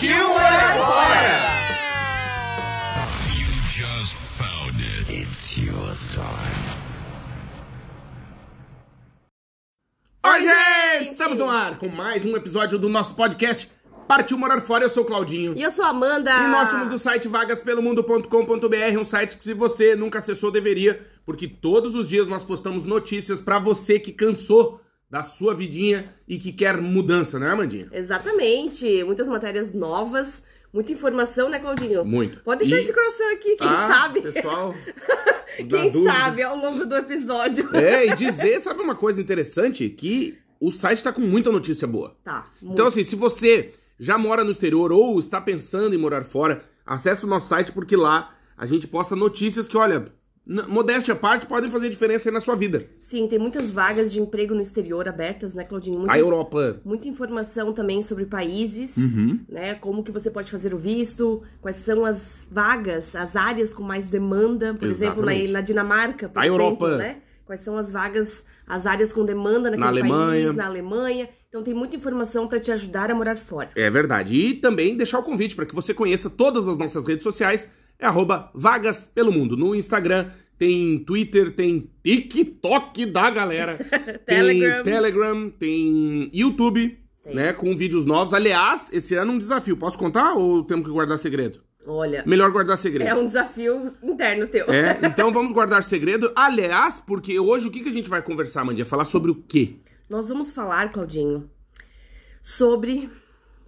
Partiu morar fora! Oi, gente! Estamos no ar com mais um episódio do nosso podcast Partiu Morar Fora. Eu sou o Claudinho. E eu sou a Amanda. E nós somos do site vagaspelomundo.com.br, um site que se você nunca acessou deveria, porque todos os dias nós postamos notícias pra você que cansou da sua vidinha e que quer mudança, né, Amandinha? Exatamente. Muitas matérias novas, muita informação, né, Claudinho? Muito. Pode deixar E- esse croissant aqui, quem Ah, sabe? pessoal, Quem dúvida. sabe ao longo do episódio. É, e dizer, sabe uma coisa interessante? Que o site tá com muita notícia boa. Tá. Então, assim, se você já mora no exterior ou está pensando em morar fora, acesse o nosso site porque lá a gente posta notícias que, olha, modéstia à parte, podem fazer diferença aí na sua vida. Sim, tem muitas vagas de emprego no exterior abertas, né, Claudinho? Muita, A Europa. muita informação também sobre países, Uhum. né? Como que você pode fazer o visto, quais são as vagas, as áreas com mais demanda, por exemplo, na, Exatamente. na Dinamarca, por A exemplo, Europa. né? Quais são as vagas, as áreas com demanda naquele Na Alemanha. país, na Alemanha. Então tem muita informação para te ajudar a morar fora. É verdade. E também deixar o convite para que você conheça todas as nossas redes sociais. É arroba Vagas Pelo Mundo. No Instagram, tem Twitter, tem TikTok da galera. Telegram. Tem Telegram, tem YouTube, Tem. né? Com vídeos novos. Aliás, esse ano um desafio. Posso contar ou temos que guardar segredo? Olha, Melhor guardar segredo. é um desafio interno teu. É, então vamos guardar segredo. Aliás, porque hoje o que, que a gente vai conversar, Mandinha? Falar sobre o quê? Nós vamos falar, Claudinho, sobre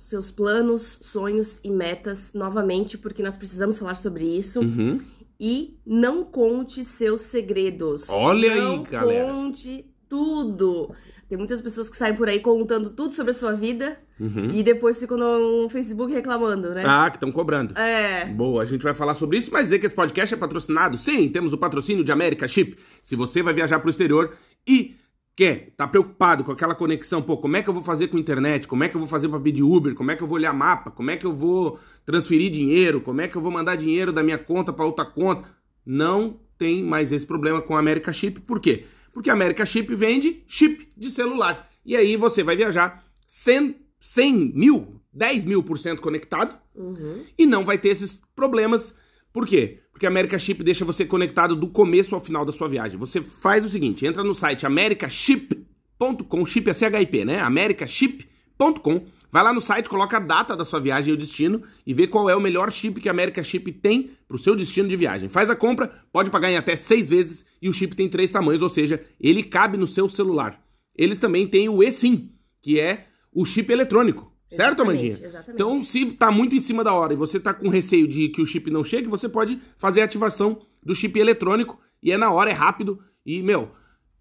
seus planos, sonhos e metas novamente, porque nós precisamos falar sobre isso. Uhum. E não conte seus segredos. Olha aí, não galera. conte tudo. Tem muitas pessoas que saem por aí contando tudo sobre a sua vida Uhum. e depois ficam no Facebook reclamando, né? Ah, que estão cobrando. É. Boa, a gente vai falar sobre isso, mas dizer que esse podcast é patrocinado? Sim, temos o patrocínio de América Chip. Se você vai viajar pro exterior e quer, tá preocupado com aquela conexão, pô, como é que eu vou fazer com internet? Como é que eu vou fazer pra pedir Uber? Como é que eu vou olhar mapa? Como é que eu vou transferir dinheiro? Como é que eu vou mandar dinheiro da minha conta pra outra conta? Não tem mais esse problema com a América Chip. Por quê? Porque a América Chip vende chip de celular. E aí você vai viajar 100, 100 mil, 10 mil por cento conectado Uhum. e não vai ter esses problemas. Por quê? Porque a America Chip deixa você conectado do começo ao final da sua viagem. Você faz o seguinte, entra no site americaship.com, chip é CHIP, né? americaship.com, vai lá no site, coloca a data da sua viagem e o destino e vê qual é o melhor chip que a America Chip tem pro seu destino de viagem. Faz a compra, pode pagar em até seis vezes e o chip tem três tamanhos, ou seja, ele cabe no seu celular. Eles também têm o eSIM, que é o chip eletrônico. Certo, Exatamente, Amandinha? exatamente. Então, se tá muito em cima da hora e você tá com receio de que o chip não chegue, você pode fazer a ativação do chip eletrônico e é na hora, é rápido e, meu,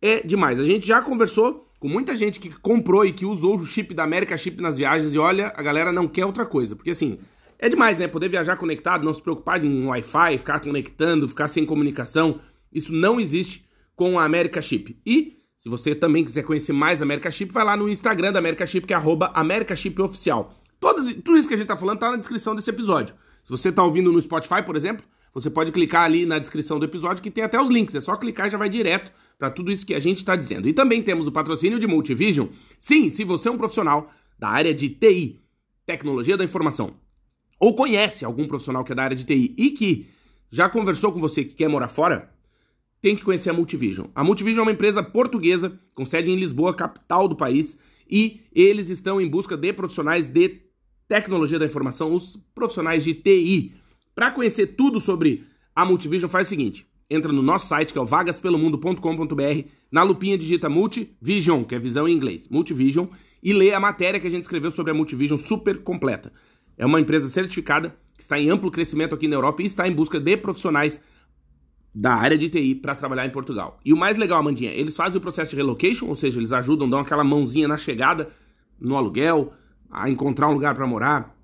é demais. A gente já conversou com muita gente que comprou e que usou o chip da América Chip nas viagens e olha, a galera não quer outra coisa, porque assim, é demais, né? Poder viajar conectado, não se preocupar em Wi-Fi, ficar conectando, ficar sem comunicação. Isso não existe com a América Chip. E se você também quiser conhecer mais a América Chip, vai lá no Instagram da América Chip, que é arroba Oficial. Tudo isso que a gente tá falando tá na descrição desse episódio. Se você tá ouvindo no Spotify, por exemplo, você pode clicar ali na descrição do episódio que tem até os links. É só clicar e já vai direto para tudo isso que a gente está dizendo. E também temos o patrocínio de Multivision. Sim, se você é um profissional da área de TI, tecnologia da informação, ou conhece algum profissional que é da área de TI e que já conversou com você que quer morar fora, tem que conhecer a Multivision. A Multivision é uma empresa portuguesa com sede em Lisboa, capital do país, e eles estão em busca de profissionais de tecnologia da informação, os profissionais de TI. Para conhecer tudo sobre a Multivision, faz o seguinte: entra no nosso site, que é o vagaspelomundo.com.br, na lupinha digita Multivision, que é visão em inglês, Multivision, e lê a matéria que a gente escreveu sobre a Multivision super completa. É uma empresa certificada, que está em amplo crescimento aqui na Europa e está em busca de profissionais da área de TI para trabalhar em Portugal. E o mais legal, Amandinha, eles fazem o processo de relocation, ou seja, eles ajudam, dão aquela mãozinha na chegada, no aluguel, a encontrar um lugar para morar,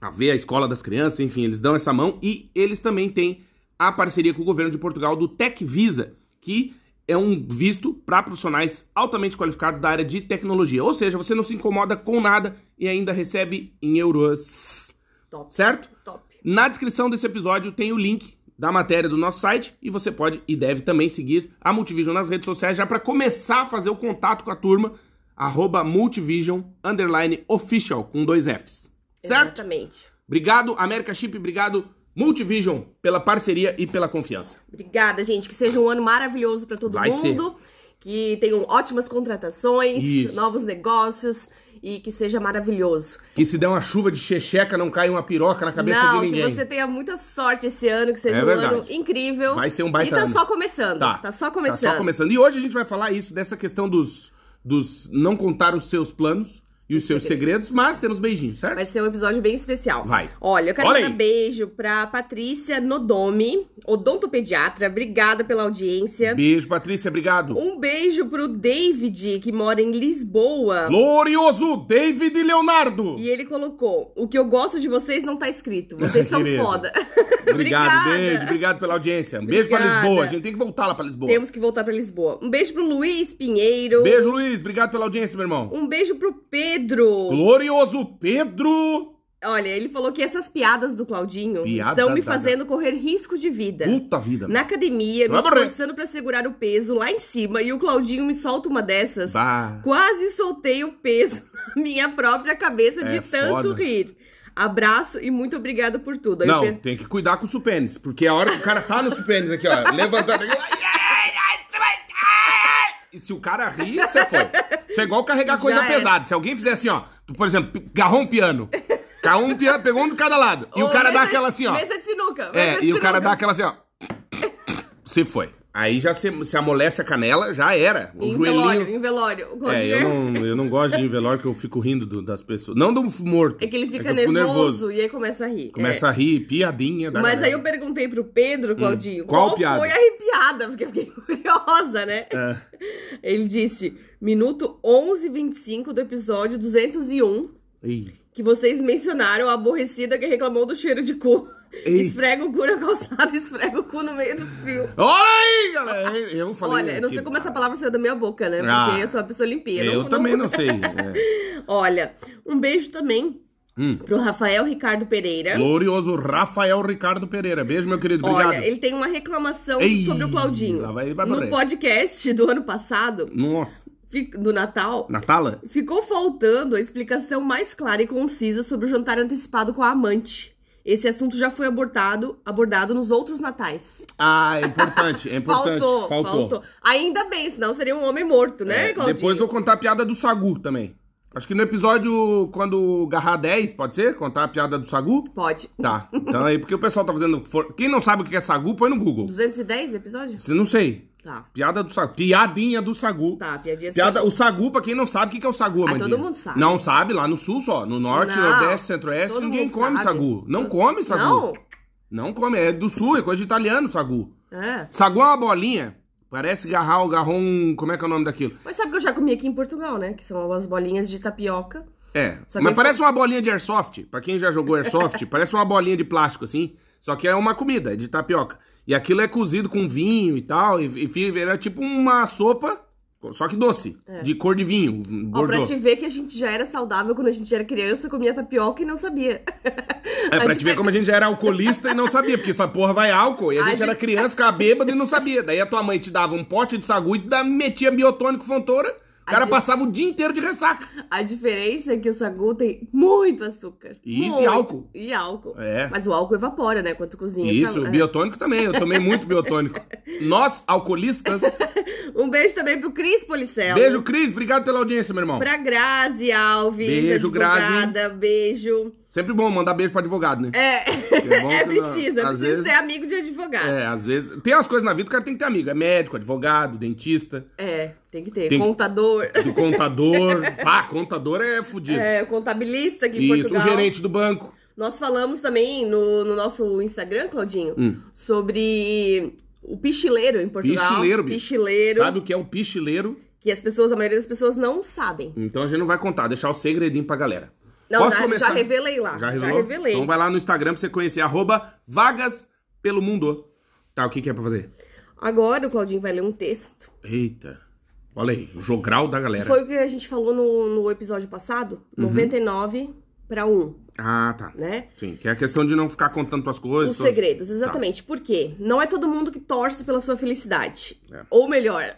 a ver a escola das crianças, enfim, eles dão essa mão e eles também têm a parceria com o governo de Portugal do Tech Visa, que é um visto para profissionais altamente qualificados da área de tecnologia. Ou seja, você não se incomoda com nada e ainda recebe em euros. Top. Certo? Top. Na descrição desse episódio tem o link da matéria do nosso site e você pode e deve também seguir a Multivision nas redes sociais já para começar a fazer o contato com a turma arroba Multivision underline official com dois Fs. Certo? Exatamente. Obrigado, América Chip, obrigado, Multivision, pela parceria e pela confiança. Obrigada, gente. Que seja um ano maravilhoso para todo Vai mundo. Que tenham ótimas contratações, Isso. novos negócios e que seja maravilhoso. Que se der uma chuva de checheca, não caia uma piroca na cabeça Não, de ninguém. que você tenha muita sorte esse ano, que seja É um verdade. ano incrível. Vai ser um baita E tá ano. só começando. Tá. Tá só começando. Tá só começando. E hoje a gente vai falar isso, dessa questão dos, dos não contar os seus planos e os seus segredos, mas temos beijinhos, certo? Vai ser um episódio bem especial. Vai. Olha, eu quero Olha mandar aí. beijo pra Patrícia Nodomi, odontopediatra. Obrigada pela audiência. Beijo, Patrícia, obrigado. Um beijo pro David, que mora em Lisboa. Glorioso David Leonardo. E ele colocou: O que eu gosto de vocês não tá escrito. Vocês são foda. Obrigado, beijo, obrigado pela audiência. Um beijo pra Obrigada. Lisboa, a gente tem que voltar lá pra Lisboa. Temos que voltar pra Lisboa. Um beijo pro Luiz Pinheiro. Beijo, Luiz, obrigado pela audiência, meu irmão. Um beijo pro Pedro. Glorioso Pedro. Olha, ele falou que essas piadas do Claudinho Piada estão me da- fazendo correr risco de vida. Puta vida. Na academia, me esforçando pra segurar o peso lá em cima e o Claudinho me solta uma dessas. Bah. Quase soltei o peso na minha própria cabeça de É tanto foda. rir. Abraço e muito obrigada por tudo. Aí Não, per- tem que cuidar com o supênis, porque a hora que o cara tá no supênis aqui, ó, levantando. Se o cara rir, você foi. Isso é igual carregar coisa Já era. pesada. Se alguém fizer assim, ó, por exemplo, garrou um piano. Garrou um piano, pegou um de cada lado. E o Ô, cara dá aquela assim, ó. Mesa de sinuca. mesa É, de e o cara sinuca. dá aquela assim, ó. Você foi. Aí já se, se amolece a canela, já era. O Em joelhinho. velório, em velório. É, eu não, eu não gosto de ir em velório que eu fico rindo do- das pessoas. Não do morto. É que ele fica eu fico nervoso, e aí começa a rir. Começa É. a rir, piadinha. Da Mas aí galera. eu perguntei pro Pedro, Claudinho, Hum. Qual qual, piada? foi a arrepiada, porque eu fiquei curiosa, né? É. Ele disse, minuto 11 25 do episódio 201, Ih. que vocês mencionaram a aborrecida que reclamou do cheiro de cu. Ei. Esfrega o cu na calçada, esfrega o cu no meio do fio. Aí, galera! Eu falei. Olha, eu não sei como essa palavra saiu da minha boca, né? Porque Ah. eu sou uma pessoa limpinha. Eu também não sei. é. Olha, um beijo também Hum. pro Rafael Ricardo Pereira. Glorioso Rafael Ricardo Pereira. Beijo, meu querido. Obrigado. Olha, ele tem uma reclamação Ei, sobre o Claudinho. vai- vai no podcast do ano passado, Nossa. do Natal, Natala? ficou faltando a explicação mais clara e concisa sobre o jantar antecipado com a amante. Esse assunto já foi abordado, abordado nos outros natais. Ah, é importante. É importante. Faltou, Faltou. faltou, Ainda bem, senão seria um homem morto, né, É, Claudinho? depois eu vou contar a piada do Sagu também. Acho que no episódio, quando garrar 10, pode ser? Contar a piada do Sagu? Pode. Tá. Então aí, porque o pessoal tá fazendo. for- Quem não sabe o que é Sagu, põe no Google. 210 episódio? Você não sei. Tá. Piada do Sagu. Piadinha do Sagu. Tá, piadinha Piada, o Sagu, pra quem não sabe, o que que é o Sagu, Ah, Amandinha? todo mundo sabe. Não sabe, lá no sul só. No norte, Não, nordeste, centro-oeste, ninguém come sabe. Sagu. Não Todo- come Sagu. Não? Não come, é do sul, é coisa de italiano, Sagu. É. Sagu é uma bolinha, parece garral, garrom, como é que é o nome daquilo? Mas sabe que eu já comi aqui em Portugal, né? Que são as bolinhas de tapioca. É, mas parece uma bolinha de airsoft. Pra quem já jogou airsoft, parece uma bolinha de plástico, assim. Só que é uma comida, é de tapioca. E aquilo é cozido com vinho e tal, e, e era tipo uma sopa, só que doce, de cor de vinho, É. Ó, pra te ver que a gente já era saudável quando a gente era criança, comia tapioca e não sabia. É, pra te ver como a gente já era alcoolista e não sabia, porque essa porra vai álcool. E a A gente gente- era criança, ficava bêbado e não sabia. Daí a tua mãe te dava um pote de sagu e metia biotônico fontora. O cara gente- passava o dia inteiro de ressaca. A diferença é que o sagu tem muito açúcar. Isso, e Muito. álcool. E álcool. É. Mas o álcool evapora, né? Quando cozinha. Isso, sabe? É. biotônico também. Eu tomei muito biotônico. Nós, alcoolistas. Um beijo também pro Cris Policel. Beijo, Cris. Obrigado pela audiência, meu irmão. Pra Grazi Alves. Beijo, Grazi. Beijo. Sempre bom mandar beijo pro advogado, né? É, É é que preciso. É às preciso vezes- ser amigo de advogado. É, às vezes. Tem umas coisas na vida que o cara tem que ter amigo. É médico, advogado, dentista, É, tem que ter. Tem que- Contador. do contador. Pá, contador é fudido. É, o contabilista aqui em Isso, Portugal. o gerente do banco. Nós falamos também no, no nosso Instagram, Claudinho, Hum. sobre o pichileiro em Portugal. Pichileiro, bicho. Pichileiro, Sabe o que é o pichileiro? Que as pessoas, a maioria das pessoas não sabem. Então a gente não vai contar, deixar o segredinho pra galera. Não, Posso já, começar? já revelei lá. Já revelou? revelei. Então vai lá no Instagram pra você conhecer, arroba vagas pelo mundo. Tá, o que, que é pra fazer? Agora o Claudinho vai ler um texto. Eita. Olha aí, o jogral da galera. Foi o que a gente falou no, no episódio passado, Uhum. 99 para 1, Ah, tá. né? Sim, que é a questão de não ficar contando tuas coisas. Os segredos, exatamente. Por quê? Não é todo mundo que torce pela sua felicidade. É. Ou melhor,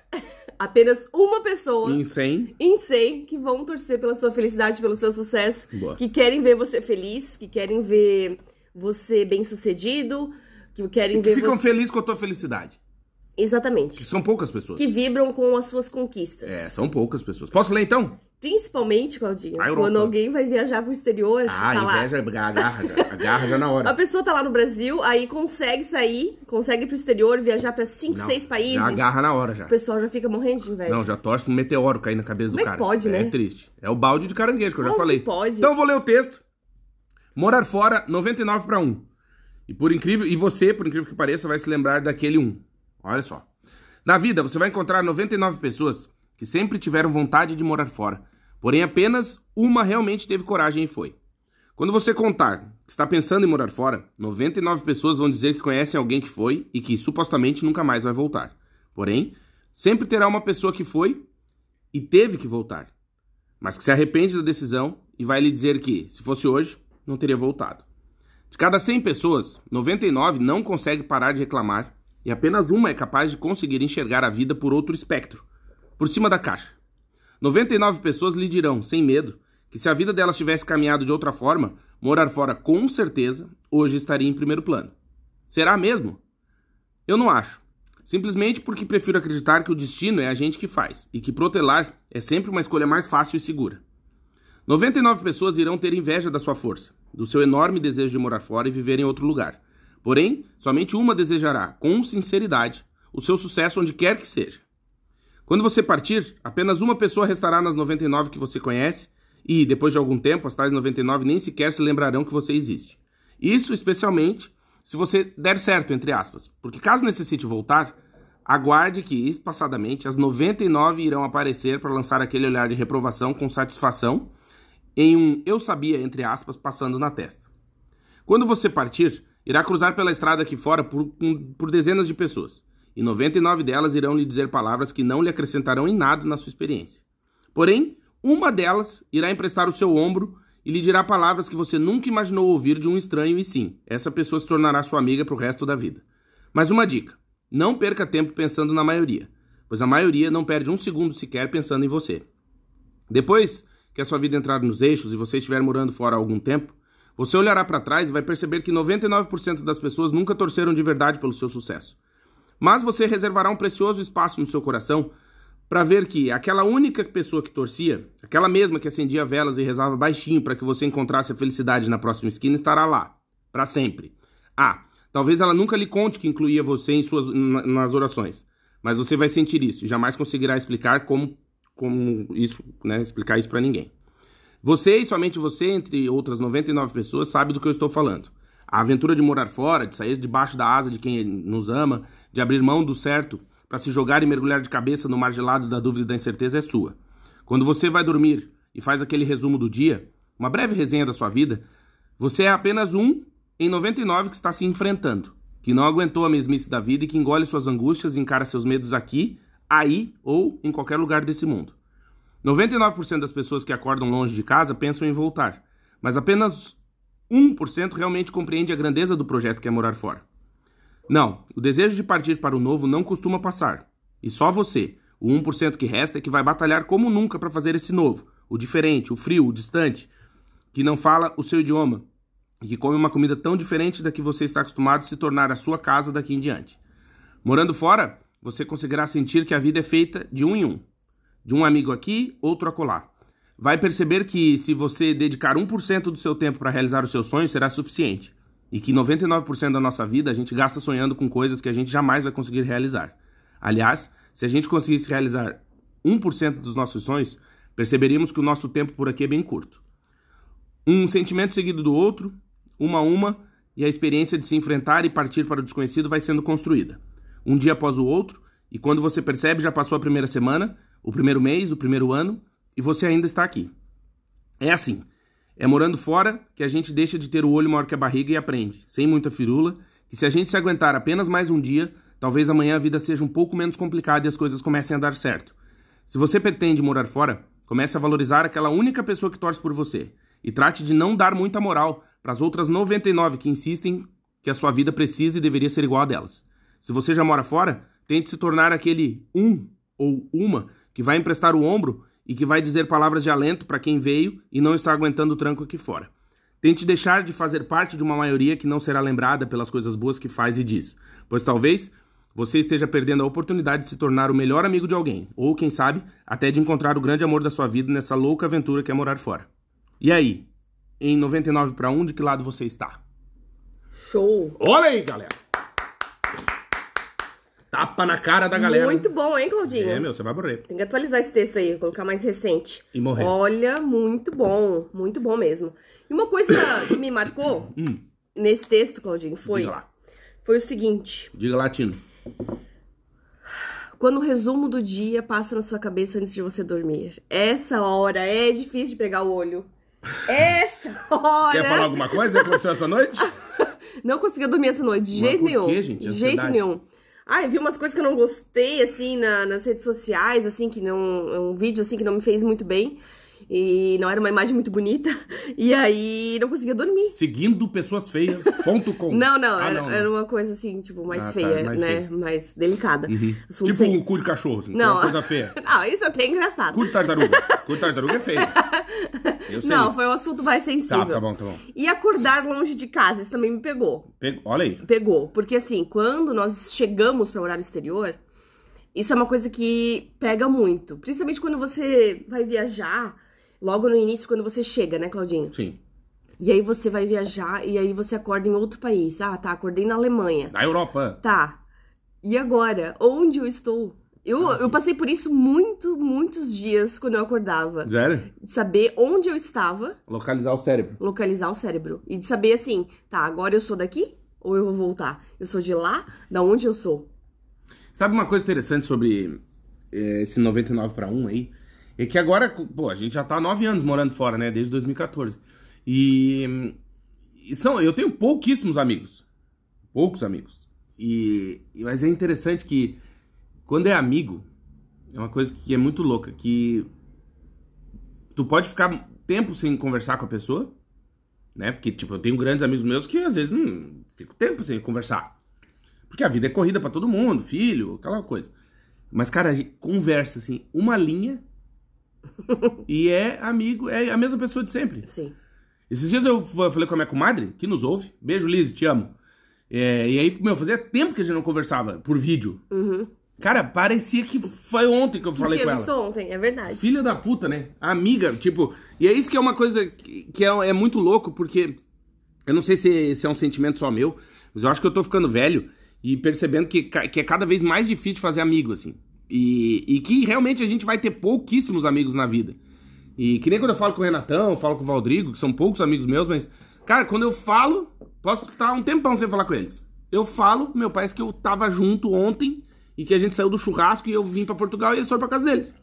apenas uma pessoa. Em 100, em 100 que vão torcer pela sua felicidade, pelo seu sucesso, Boa. que querem ver você feliz, que querem ver você bem sucedido, que querem que ver ficam você. felizes com a tua felicidade. Exatamente. Que são poucas pessoas. Que vibram com as suas conquistas. É, são poucas pessoas. Posso ler então? Principalmente, Claudinho, A Europa. quando alguém vai viajar pro exterior, Ah, tá lá. inveja agarra já, agarra já na A hora. pessoa tá lá no Brasil, aí consegue sair, consegue ir pro exterior, viajar pra 5, Não, 6 países. Já agarra na hora já. O pessoal já fica morrendo de inveja. Não, já torce um meteoro cair na cabeça Como é do que cara. pode, é né? triste. É o balde de caranguejo que eu já Como falei. que pode? Então eu vou ler o texto. Morar fora, 99 para 1. E por incrível, e você, por incrível que pareça, vai se lembrar daquele 1. Olha só. Na vida, você vai encontrar 99 pessoas que sempre tiveram vontade de morar fora. Porém, apenas uma realmente teve coragem e foi. Quando você contar que está pensando em morar fora, 99 pessoas vão dizer que conhecem alguém que foi e que supostamente nunca mais vai voltar. Porém, sempre terá uma pessoa que foi e teve que voltar, mas que se arrepende da decisão e vai lhe dizer que, se fosse hoje, não teria voltado. De cada 100 pessoas, 99 não consegue parar de reclamar e apenas uma é capaz de conseguir enxergar a vida por outro espectro, por cima da caixa. 99 pessoas lhe dirão, sem medo, que se a vida delas tivesse caminhado de outra forma, morar fora com certeza hoje estaria em primeiro plano. Será mesmo? Eu não acho. Simplesmente porque prefiro acreditar que o destino é a gente que faz e que protelar é sempre uma escolha mais fácil e segura. 99 pessoas irão ter inveja da sua força, do seu enorme desejo de morar fora e viver em outro lugar. Porém, somente uma desejará, com sinceridade, o seu sucesso onde quer que seja. Quando você partir, apenas uma pessoa restará nas 99 que você conhece e, depois de algum tempo, as tais 99 nem sequer se lembrarão que você existe. Isso especialmente se você der certo, entre aspas, porque caso necessite voltar, aguarde que, espaçadamente, as 99 irão aparecer para lançar aquele olhar de reprovação com satisfação em um eu sabia, entre aspas, passando na testa. Quando você partir, irá cruzar pela estrada aqui fora por, por dezenas de pessoas, e 99 delas irão lhe dizer palavras que não lhe acrescentarão em nada na sua experiência. Porém, uma delas irá emprestar o seu ombro e lhe dirá palavras que você nunca imaginou ouvir de um estranho, e sim, essa pessoa se tornará sua amiga para o resto da vida. Mas uma dica: não perca tempo pensando na maioria, pois a maioria não perde um segundo sequer pensando em você. Depois que a sua vida entrar nos eixos e você estiver morando fora há algum tempo, você olhará para trás e vai perceber que 99% das pessoas nunca torceram de verdade pelo seu sucesso. Mas você reservará um precioso espaço no seu coração para ver que aquela única pessoa que torcia, aquela mesma que acendia velas e rezava baixinho para que você encontrasse a felicidade na próxima esquina, estará lá, para sempre. Ah, talvez ela nunca lhe conte que incluía você em suas, na- nas orações, mas você vai sentir isso e jamais conseguirá explicar como, como isso, né, explicar isso para ninguém. Você e somente você, entre outras 99 pessoas, sabe do que eu estou falando. A aventura de morar fora, de sair debaixo da asa de quem nos ama, de abrir mão do certo para se jogar e mergulhar de cabeça no mar gelado da dúvida e da incerteza é sua. Quando você vai dormir e faz aquele resumo do dia, uma breve resenha da sua vida, você é apenas um em 99 que está se enfrentando, que não aguentou a mesmice da vida e que engole suas angústias e encara seus medos aqui, aí ou em qualquer lugar desse mundo. 99% das pessoas que acordam longe de casa pensam em voltar, mas apenas 1% realmente compreende a grandeza do projeto que é morar fora. Não, o desejo de partir para o novo não costuma passar. E só você, o 1% que resta, é que vai batalhar como nunca para fazer esse novo, o diferente, o frio, o distante, que não fala o seu idioma e que come uma comida tão diferente da que você está acostumado se tornar a sua casa daqui em diante. Morando fora, você conseguirá sentir que a vida é feita de um em um. De um amigo aqui, outro acolá. Vai perceber que se você dedicar 1% do seu tempo para realizar os seus sonhos, será suficiente. E que 99% da nossa vida a gente gasta sonhando com coisas que a gente jamais vai conseguir realizar. Aliás, se a gente conseguisse realizar 1% dos nossos sonhos, perceberíamos que o nosso tempo por aqui é bem curto. Um sentimento seguido do outro, uma a uma, e a experiência de se enfrentar e partir para o desconhecido vai sendo construída. Um dia após o outro, e quando você percebe já passou a primeira semana, o primeiro mês, o primeiro ano, e você ainda está aqui. É assim. É morando fora que a gente deixa de ter o olho maior que a barriga e aprende, sem muita firula, que se a gente se aguentar apenas mais um dia, talvez amanhã a vida seja um pouco menos complicada e as coisas comecem a dar certo. Se você pretende morar fora, comece a valorizar aquela única pessoa que torce por você e trate de não dar muita moral para as outras 99 que insistem que a sua vida precisa e deveria ser igual a delas. Se você já mora fora, tente se tornar aquele um ou uma que vai emprestar o ombro e que vai dizer palavras de alento para quem veio e não está aguentando o tranco aqui fora. Tente deixar de fazer parte de uma maioria que não será lembrada pelas coisas boas que faz e diz, pois talvez você esteja perdendo a oportunidade de se tornar o melhor amigo de alguém, ou quem sabe, até de encontrar o grande amor da sua vida nessa louca aventura que é morar fora. E aí, em 99 para 1, de que lado você está? Show! Olha aí, galera! Tapa na cara da galera. Muito bom, hein, Claudinho? É, meu, você vai morrer. Tem que atualizar esse texto aí, colocar mais recente. E morrer. Olha, muito bom, muito bom mesmo. E uma coisa que me marcou nesse texto, Claudinho, foi, Hum. Diga lá. foi o seguinte: Diga latino. quando o resumo do dia passa na sua cabeça antes de você dormir. Essa hora é difícil de pegar o olho. Essa hora. Quer falar alguma coisa que aconteceu essa noite? Não conseguia dormir essa noite, de jeito por nenhum. quê, gente? De jeito Ansiedade? Nenhum. Ai, vi umas coisas que eu não gostei, assim, na- nas redes sociais, assim, que não. Um vídeo, assim, que não me fez muito bem. E não era uma imagem muito bonita. E aí não conseguia dormir. Seguindo pessoasfeias.com. Não, não, Ah, era, não, era uma coisa assim, tipo, mais Ah, tá, feia, mais né? feia. Mais delicada. Assunto Tipo sem- um cu de cachorro, assim. Não. Uma coisa feia. Não, isso é até engraçado. Cu de tartaruga. Cu de tartaruga é feio. Eu sei. Não, foi um assunto mais sensível. Tá, tá bom, tá bom. E acordar longe de casa, isso também me pegou. Olha aí. Pegou. Porque assim, quando nós chegamos pra morar no exterior, isso é uma coisa que pega muito. Principalmente quando você vai viajar, logo no início, quando você chega, né, Claudinho? Sim. E aí você vai viajar e aí você acorda em outro país. Ah, tá, acordei na Alemanha. Na Europa. Tá. E agora? Onde eu estou? Eu, Ah, eu passei por isso muito, muitos dias quando eu acordava. Sério? De saber onde eu estava, Localizar o cérebro. localizar o cérebro. E de saber assim, tá, agora eu sou daqui ou eu vou voltar? Eu sou de lá? Da onde eu sou? Sabe uma coisa interessante sobre eh, esse 99 para 1 aí? É que agora, pô, a gente já tá nove anos morando fora, né? Desde 2014. E, e são, eu tenho pouquíssimos amigos. Poucos amigos. E, mas é interessante que quando é amigo, é uma coisa que é muito louca, que tu pode ficar tempo sem conversar com a pessoa, né? Porque, tipo, eu tenho grandes amigos meus que às vezes não fico tempo sem conversar. Porque a vida é corrida pra todo mundo, filho, aquela coisa. Mas, cara, a gente conversa, assim, uma linha e é amigo, é a mesma pessoa de sempre. Sim. Esses dias eu fa- falei com a minha comadre, que nos ouve. Beijo, Liz, te amo. É, e aí, meu, fazia tempo que a gente não conversava por vídeo. Cara, parecia que foi ontem que eu falei Tinha com ela. visto ontem, é verdade. Filha da puta, né? Amiga, tipo. E é isso que é uma coisa que, que é, é muito louco, porque eu não sei se, se é um sentimento só meu, mas eu acho que eu tô ficando velho e percebendo que, que é cada vez mais difícil fazer amigo, assim. E, e que realmente a gente vai ter pouquíssimos amigos na vida. E que nem quando eu falo com o Renatão, falo com o Valdrigo, que são poucos amigos meus, mas, cara, quando eu falo, posso estar um tempão sem falar com eles. Eu falo, meu, parece que eu tava junto ontem e que a gente saiu do churrasco e eu vim pra Portugal e eles foram pra casa deles.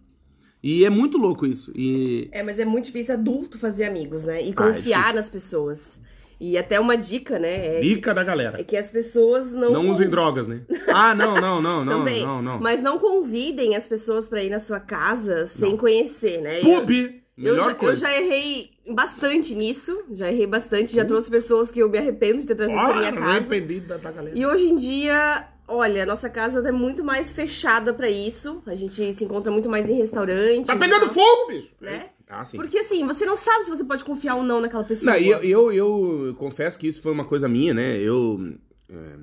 E é muito louco isso. E. É, mas é muito difícil adulto fazer amigos, né? E Ah, é confiar nas pessoas. E até uma dica, né? É, Dica da é galera. que as pessoas não. Não usem drogas, né? Ah, não, não, não, não, Também. não, não. Mas não convidem as pessoas pra ir na sua casa sem conhecer, né? Pub! Eu, Melhor já, eu coisa. já errei bastante nisso. Já errei bastante. Já trouxe pessoas que eu me arrependo de ter trazido pra minha casa. arrependido da, da galera. E hoje em dia, olha, a nossa casa é muito mais fechada pra isso. A gente se encontra muito mais em restaurantes. Tá pegando tal, fogo, bicho! Né? Ah, sim. Porque assim, você não sabe se você pode confiar ou não naquela pessoa. Não, eu, eu, eu confesso que isso foi uma coisa minha, né? Eu. é,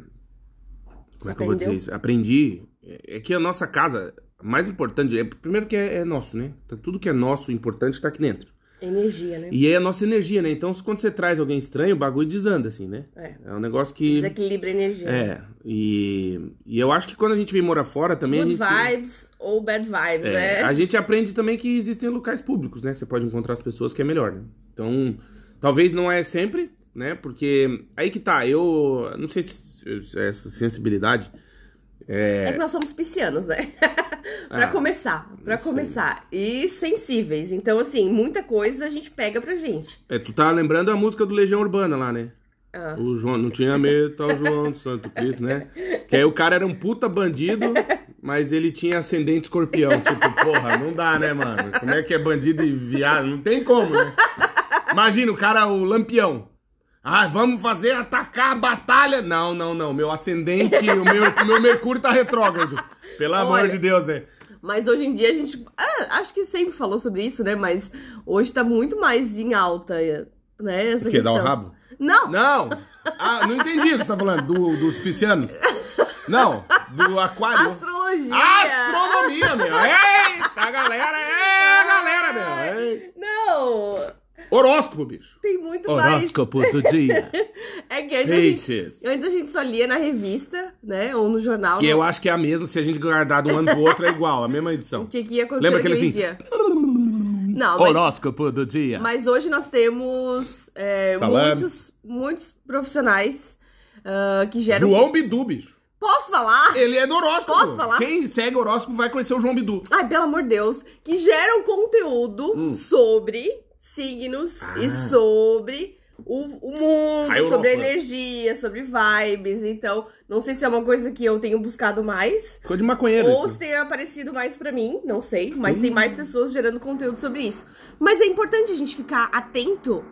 como é que eu vou dizer Aprendeu? isso? Aprendi. É é que a nossa casa, mais importante, é, primeiro que é, é nosso, né? Tá- Tudo que é nosso, importante, tá aqui dentro. Energia, né? E é a nossa energia, né? Então, quando você traz alguém estranho, o bagulho desanda, assim, né? É. É um negócio que. Desequilibra a energia. É. E, e eu acho que quando a gente vem morar fora também. Good a gente, vibes ou bad vibes, É, né? A gente aprende também que existem locais públicos, né? Que você pode encontrar as pessoas que é melhor, né? Então, talvez não é sempre, né? Porque aí que tá, eu não sei se se essa sensibilidade É, é que nós somos piscianos, né? pra ah, começar, pra começar. E sensíveis. Então, assim, muita coisa a gente pega pra gente. É, tu tá lembrando a música do Legião Urbana lá, né? Ah. O João não tinha medo, tá o João do Santo Cristo, né? Que aí o cara era um puta bandido, mas ele tinha ascendente escorpião. Tipo, porra, não dá, né, mano? Como é que é bandido e viado? Não tem como, né? Imagina o cara, o lampião. Ah, vamos fazer atacar a batalha. Não, não, não. Meu ascendente, o meu, meu Mercúrio tá retrógrado. Pelo Olha, amor de Deus, né? Mas hoje em dia a gente. Ah, acho que sempre falou sobre isso, né? Mas hoje tá muito mais em alta, né? Essa o quê? Dá um rabo? Não! Não! Ah, não entendi o que você tá falando. Do, dos piscianos. Não, do aquário. Astrologia. Astronomia, meu. Eita, galera, é, galera, meu. Não. Horóscopo, bicho. Tem muito Horóscopo mais. Horóscopo do dia. é que antes a, gente, antes a gente só lia na revista, né? Ou no jornal. Que eu acho que é a mesma, se a gente guardar de um ano pro outro, é igual, a mesma edição. O que, que ia acontecer Lembra aquele assim? Dia? Não, mas, Horóscopo do dia. Mas hoje nós temos é, muitos, muitos profissionais uh, que geram. João Bidu, bicho. Posso falar? Ele é do horóscopo. Posso falar? Quem segue horóscopo vai conhecer o João Bidu. Ai, pelo amor de Deus. Que geram conteúdo hum. sobre signos ah. e sobre o, o mundo, sobre a energia, sobre vibes. Então, não sei se é uma coisa que eu tenho buscado mais. Ficou de maconheiro. Ou isso. se tem aparecido mais para mim, não sei. Mas hum. tem mais pessoas gerando conteúdo sobre isso. Mas é importante a gente ficar atento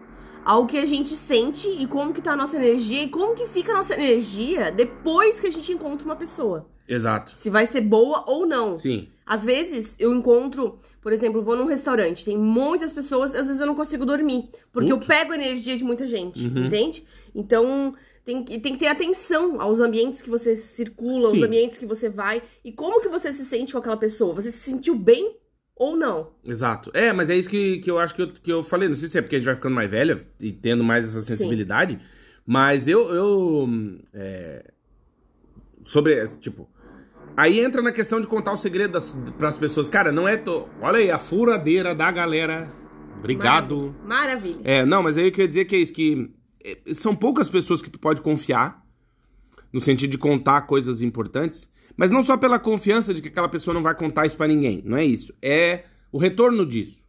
ao que a gente sente e como que tá a nossa energia e como que fica a nossa energia depois que a gente encontra uma pessoa. Exato. Se vai ser boa ou não. Sim. Às vezes eu encontro, por exemplo, vou num restaurante, tem muitas pessoas, às vezes eu não consigo dormir, porque eu pego a energia de muita gente, uhum. entende? Então, tem, tem que ter atenção aos ambientes que você circula, Sim. aos ambientes que você vai e como que você se sente com aquela pessoa. Você se sentiu bem ou não? Exato. É, mas é isso que, que eu acho que eu, que eu falei. Não sei se é porque a gente vai ficando mais velha e tendo mais essa sensibilidade, Sim. mas eu. eu é, sobre. Tipo Aí entra na questão de contar o segredo para as pessoas. Cara, não é. To... Olha aí, a furadeira da galera. Obrigado. Maravilha. Maravilha. É, não, mas aí eu queria dizer que é isso, que é, são poucas pessoas que tu pode confiar, no sentido de contar coisas importantes, mas não só pela confiança de que aquela pessoa não vai contar isso para ninguém, não é isso. É o retorno disso.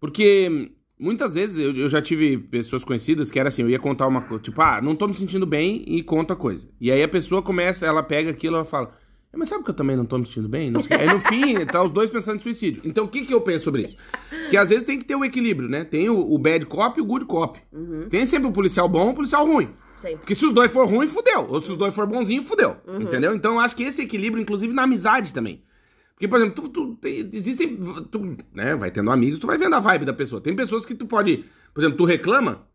Porque muitas vezes eu, eu, já tive pessoas conhecidas que era assim, eu ia contar uma coisa, tipo, ah, não tô me sentindo bem e conta a coisa. E aí a pessoa começa, ela pega aquilo, ela fala, é, mas sabe que eu também não tô me sentindo bem? Aí no fim, tá os dois pensando em suicídio. Então o que, que eu penso sobre isso? Que às vezes tem que ter o um equilíbrio, né? Tem o, o, bad cop e o good cop. Uhum. Tem sempre o policial bom e o policial ruim. Sempre. Porque se os dois for ruim, fudeu. Ou se os dois for bonzinho, fudeu. Uhum. Entendeu? Então eu acho que esse equilíbrio, inclusive na amizade também. Porque, por exemplo, tu, tu, tu existem. Tu, né, vai tendo amigos, tu vai vendo a vibe da pessoa. Tem pessoas que tu pode. Por exemplo, tu reclama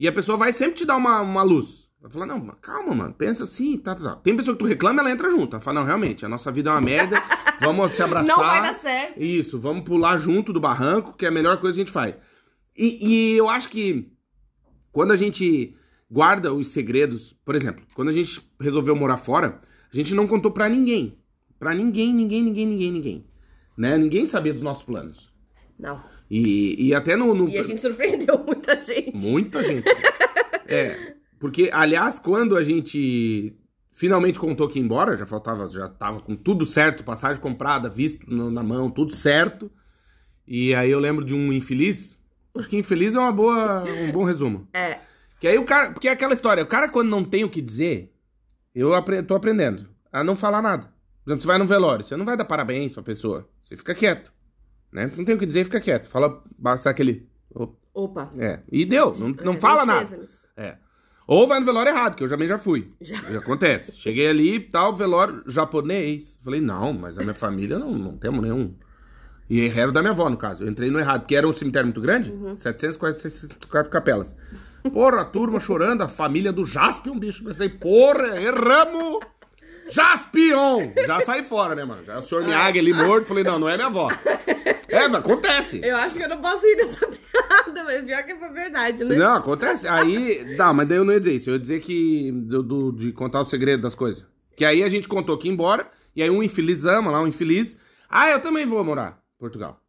e a pessoa vai sempre te dar uma, uma luz. Vai falar, não, calma, mano, pensa assim, tá, tá, tá. Tem pessoa que tu reclama, ela entra junto. Ela fala, não, realmente, a nossa vida é uma merda, vamos se abraçar. Não vai dar certo. Isso, vamos pular junto do barranco, que é a melhor coisa que a gente faz. E, e eu acho que quando a gente guarda os segredos, por exemplo, quando a gente resolveu morar fora, a gente não contou para ninguém. para ninguém, ninguém, ninguém, ninguém, ninguém. Né? Ninguém sabia dos nossos planos. Não. E, e até no, no... E a gente surpreendeu muita gente. Muita gente. é. Porque, aliás, quando a gente finalmente contou que ia embora, já faltava, já tava com tudo certo, passagem comprada, visto na mão, tudo certo. E aí eu lembro de um infeliz. Acho que infeliz é uma boa, um bom resumo. É. Que aí o cara, porque é aquela história, o cara quando não tem o que dizer, eu apre, tô aprendendo a não falar nada. Por exemplo, você vai no velório, você não vai dar parabéns pra pessoa, você fica quieto. Né? Não tem o que dizer, fica quieto. Fala, basta aquele. Opa. É. E deu, não, não é, fala nada. É. Ou vai no velório errado, que eu também já fui. Já. já acontece. Cheguei ali, tal, velório japonês. Falei, não, mas a minha família não, não temos nenhum. E era da minha avó, no caso. Eu entrei no errado, porque era um cemitério muito grande, uhum. 744 capelas. Porra, a turma chorando, a família do Jaspion, bicho. Pensei, porra, erramos! Jaspion! Já saí fora, né, mano? Já o senhor Miyagi ali morto, falei, não, não é minha avó. É, acontece. Eu acho que eu não posso ir dessa piada, mas pior que foi verdade, né? Não, acontece. Aí, não, mas daí eu não ia dizer isso. Eu ia dizer que, do, do, de contar o segredo das coisas. Que aí a gente contou que ia embora, e aí um infeliz ama lá, um infeliz. Ah, eu também vou morar em Portugal.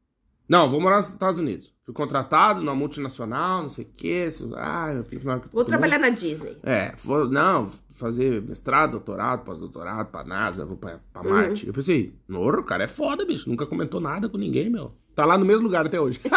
Não, vou morar nos Estados Unidos. Fui contratado numa multinacional, não sei o quê. Ah, eu fiz Vou trabalhar na Disney. É, vou, não, fazer mestrado, doutorado, pós-doutorado pra NASA, vou pra, pra Uhum. Marte. Eu pensei, Noro, o cara é foda, bicho. Nunca comentou nada com ninguém, meu. Tá lá no mesmo lugar até hoje.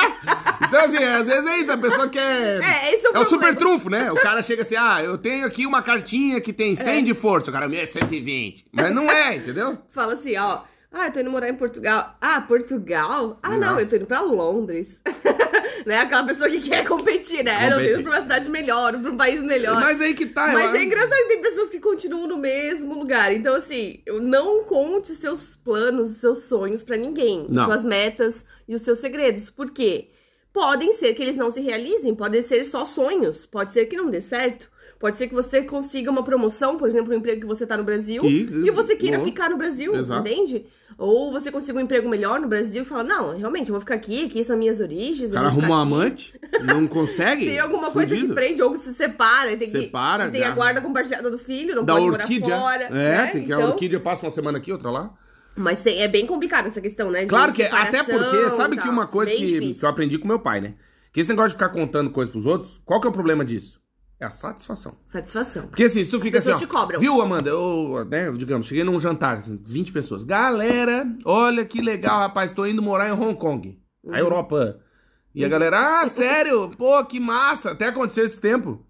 então, assim, às vezes é isso, a pessoa quer. É, esse é o É o super trunfo, né? O cara chega assim, ah, eu tenho aqui uma cartinha que tem 100 É. de força. O cara, meu, é 120. Mas não é, entendeu? Fala assim, ó. Ah, eu tô indo morar em Portugal. Ah, Portugal? Ah, não, Nossa. eu tô indo pra Londres. né? Aquela pessoa que quer competir, né? Eu tô Competir. indo pra uma cidade melhor, pra um país melhor. Mas aí que tá, Mas é engraçado que tem pessoas que continuam no mesmo lugar. Então, assim, eu não conte seus planos, seus sonhos pra ninguém. Não. Suas metas e os seus segredos. Por quê? Podem ser que eles não se realizem, podem ser só sonhos, pode ser que não dê certo. Pode ser que você consiga uma promoção, por exemplo, um emprego que você tá no Brasil E- e, você queira bom. ficar no Brasil, Exato. entende? Ou você consiga um emprego melhor no Brasil e fala, não, realmente, eu vou ficar aqui, aqui são minhas origens. O cara arruma um amante, não consegue. Tem alguma coisa que prende, ou se separa, tem que- Separa, e tem a guarda compartilhada do filho, não Da pode orquídea. morar fora. é, né? tem que a Então, orquídea passa uma semana aqui, outra lá. Mas tem- é bem complicado essa questão, né? de Claro que é, até porque, sabe que uma coisa que, que eu aprendi com meu pai, né? Que esse negócio de ficar contando coisas pros outros, qual que é o problema disso? É a satisfação. Satisfação. Porque assim, se tu fica assim, ó, te cobram. viu, Amanda? Eu, né, digamos, cheguei num jantar, assim, 20 pessoas. Galera, olha que legal, rapaz, tô indo morar em Hong Kong, Uhum. a Europa. E a galera, ah, sério? Pô, que massa. Até aconteceu esse tempo,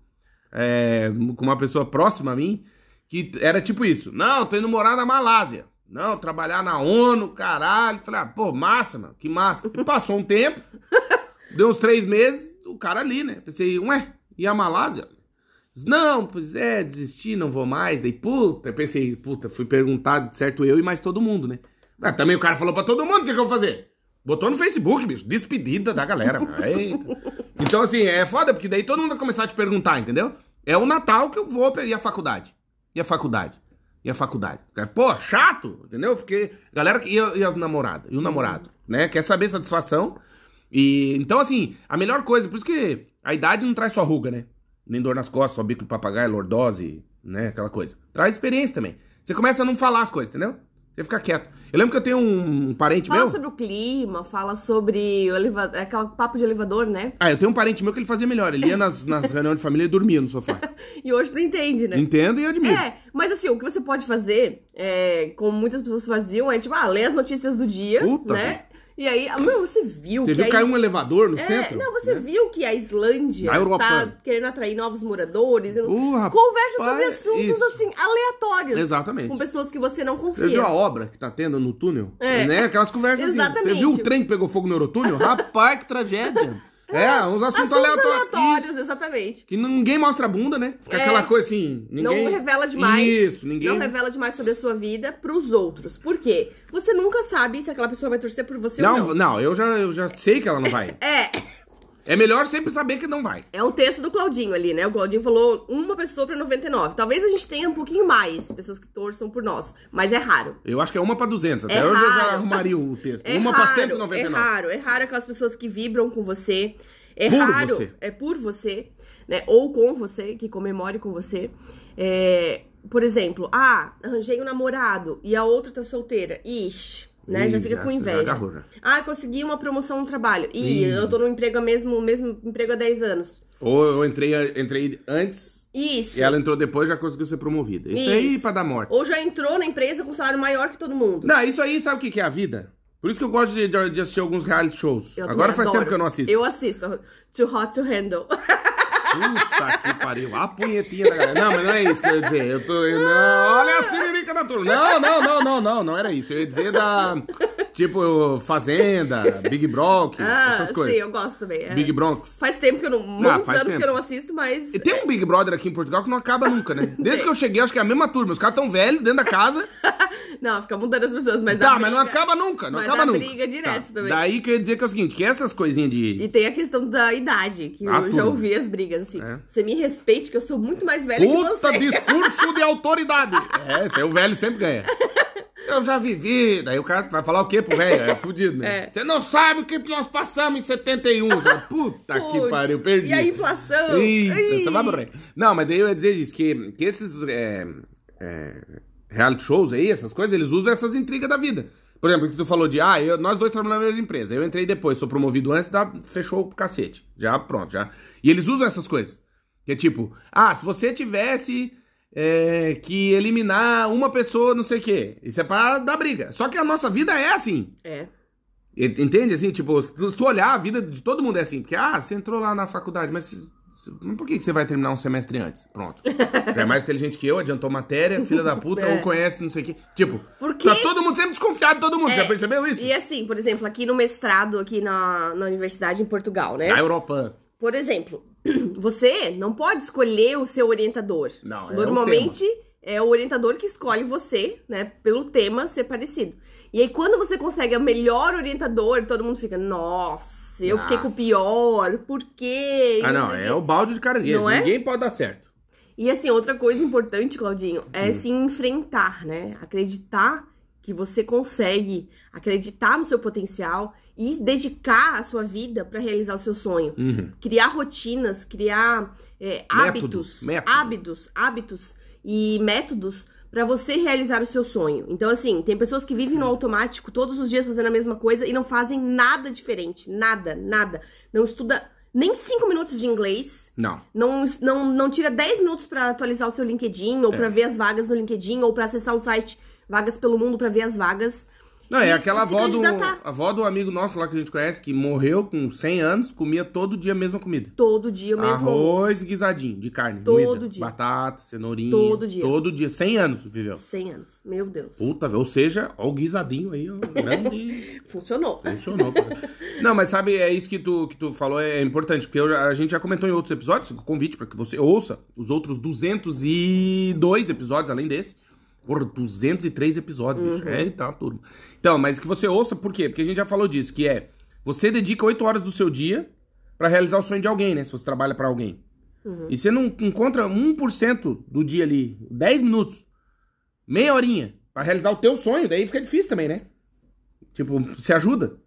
é, com uma pessoa próxima a mim, que era tipo isso. Não, tô indo morar na Malásia. Não, trabalhar na ONU, caralho. Falei, ah, pô, massa, mano, que massa. E passou um tempo, deu uns três meses, o cara ali, né? Pensei, ué, e a Malásia? Não, pois é, desisti, não vou mais. Daí, puta, eu pensei, puta, fui perguntar, certo, eu e mais todo mundo, né? Mas também o cara falou pra todo mundo o que, que eu vou fazer. Botou no Facebook, bicho, despedida da galera. Então, assim, é foda, porque daí todo mundo vai começar a te perguntar, entendeu? É o Natal que eu vou, e a faculdade? E a faculdade? E a faculdade? Pô, chato, entendeu? Porque, galera, e, e as namoradas? E o namorado, né? Quer saber satisfação. E, então, assim, a melhor coisa, por isso que a idade não traz só ruga, né? Nem dor nas costas, só bico de papagaio, lordose, né? Aquela coisa. Traz experiência também. Você começa a não falar as coisas, entendeu? Você fica quieto. Eu lembro que eu tenho um parente Fala meu. sobre o clima, fala sobre o elevador, aquele papo de elevador, né? Ah, eu tenho um parente meu que ele fazia melhor. Ele ia nas, nas reuniões de família e dormia no sofá. E hoje tu entende, né? Entendo e admiro. É, mas assim, o que você pode fazer, é, como muitas pessoas faziam, é tipo, ah, ler as notícias do dia, Puta, né? E aí, ah, meu, você viu Você que viu a cair Is- um elevador no É, centro? não, você né? viu que a Islândia tá querendo atrair novos moradores. Uh, rapaz, Conversa sobre assuntos, isso. assim, aleatórios. Exatamente. Com pessoas que você não Você confia. viu a obra que tá tendo no túnel? É. Né? Aquelas conversas assim. Você Exatamente. viu o trem que pegou fogo no Eurotúnel? Rapaz, que tragédia. É, uns assuntos, Assuntos aleatórios. aleatórios, exatamente. Que ninguém mostra a bunda, né? Fica É. aquela coisa assim. Ninguém... Não revela demais. Isso, ninguém. Não revela demais sobre a sua vida pros outros. Por quê? Você nunca sabe se aquela pessoa vai torcer por você Não, ou não. não, eu, já, eu já sei que ela não vai. É, É melhor sempre saber que não vai. é o texto do Claudinho ali, né? O Claudinho falou uma pessoa pra 99. Talvez a gente tenha um pouquinho mais pessoas que torçam por nós, mas é raro. Eu acho que é uma pra 200. Até É eu já- arrumaria o texto. É uma pra raro, 199. É raro, é raro aquelas pessoas que vibram com você. É Por raro, você. é por você, né? Ou com você, que comemore com você. É, por exemplo, ah, arranjei um namorado e a outra tá solteira. Ixi, né? já Ih, fica já- com já inveja. agarrou, já. Ah, consegui uma promoção no trabalho. Ih, Ih. eu tô no emprego há mesmo, mesmo emprego há 10 anos. Ou eu entrei, entrei antes Isso. e ela entrou depois e já conseguiu ser promovida. Isso, aí Isso. pra dar morte. Ou já entrou na empresa com salário maior que todo mundo. Não, isso aí sabe o que que é a vida? Por isso que eu gosto de, de- assistir alguns reality shows. Eu Agora faz adoro. tempo que eu não assisto. Eu assisto. Too Hot to Handle. Puta que pariu. A punhetinha da galera. Não, mas não é isso que eu ia dizer. Eu tô. Não, olha a siririca da turma. Não, não, não, não, não. Não era isso. Eu ia dizer da. Tipo, Fazenda, Big Brock, Ah, essas sim, coisas. eu gosto também. é. Big Bronx. Faz tempo que eu não. Muitos faz anos tempo. que eu não assisto, mas. E tem um Big Brother aqui em Portugal que não acaba nunca, né? Desde que eu cheguei, acho que é a mesma turma. Os caras tão velhos dentro da casa. Não, fica mudando as pessoas, mas Tá, dá mas não briga. acaba nunca. Não acaba nunca. briga direto Tá. também. Daí que eu ia dizer que é o seguinte: que essas coisinhas de. E tem a questão da idade, que Ah, eu já ouvi as brigas, assim. É. Você me respeite, que eu sou muito mais velha que Puta você. discurso de autoridade. É, aí o velho sempre ganha. Eu já vivi. Daí o cara vai falar o quê pro velho? É fudido, né? É. Você não sabe o que nós passamos em 71. Você fala, Puta que Puts, pariu, perdi. E a inflação? Eita, você vai morrer. Não, mas daí eu ia dizer isso, que, que esses é, é, reality shows aí, essas coisas, eles usam essas intrigas da vida. Por exemplo, o que tu falou de, ah, eu- nós dois trabalhamos na mesma empresa. Eu entrei depois, sou promovido antes, dá, fechou o cacete. Já, pronto, já. E eles usam essas coisas. Que é tipo, ah, se você tivesse é, que eliminar uma pessoa, não sei o quê. Isso é pra dar briga. Só que a nossa vida é assim. É. Entende? Assim, tipo, se tu olhar, a vida de todo mundo é assim. Porque, ah, você entrou lá na faculdade, mas por que você vai terminar um semestre antes? Pronto. Já é mais inteligente que eu, adiantou matéria, filha da puta, É. ou conhece não sei o quê. Tipo, Por quê? tá todo mundo sempre desconfiado de todo mundo. É. Já percebeu isso? E assim, por exemplo, aqui no mestrado, aqui na, na universidade em Portugal, né? Na Europa. Por exemplo, você não pode escolher o seu orientador. Não, é o Normalmente é o orientador que escolhe você, né? Pelo tema ser parecido. E aí, quando você consegue o melhor orientador, todo mundo fica, nossa, eu fiquei com o Nossa. pior, por quê? Ah, não, é o balde de caranguejo. Não é? Ninguém pode dar certo. E assim, outra coisa importante, Claudinho, é Hum. se enfrentar, né? Acreditar que você consegue, acreditar no seu potencial e dedicar a sua vida para realizar o seu sonho. Uhum. Criar rotinas, criar é, Método, hábitos, método. hábitos, hábitos e métodos para você realizar o seu sonho. Então, assim, tem pessoas que vivem no automático todos os dias fazendo a mesma coisa e não fazem nada diferente. Nada, nada. Não estuda nem cinco minutos de inglês. Não. Não, não, não tira 10 minutos pra atualizar o seu LinkedIn, ou É. pra ver as vagas no LinkedIn, ou pra acessar o site Vagas pelo Mundo pra ver as vagas. Não, é aquela avó do, avó do amigo nosso lá que a gente conhece, que morreu com 100 anos, comia todo dia a mesma comida. Todo dia o mesmo. Arroz e guisadinho de carne. Todo moída, dia. Batata, cenourinha. Todo dia. Todo dia. 100 anos viveu. 100 anos. Meu Deus. Puta, ou seja, ó o guisadinho aí, ó. Grande. Funcionou. Funcionou. Não, mas sabe, é isso que tu, que tu falou, é importante, porque eu a gente já comentou em outros episódios, convite para que você ouça os outros 202 episódios, além desse. Porra, 203 episódios, bicho. É, tá, turma. Então, mas que você ouça, por quê? Porque a gente já falou disso, que é, você dedica 8 horas do seu dia para realizar o sonho de alguém, né? Se você trabalha para alguém. E você não encontra 1% do dia ali, 10 minutos, meia horinha, para realizar o teu sonho, daí fica difícil também, né? Tipo, se ajuda.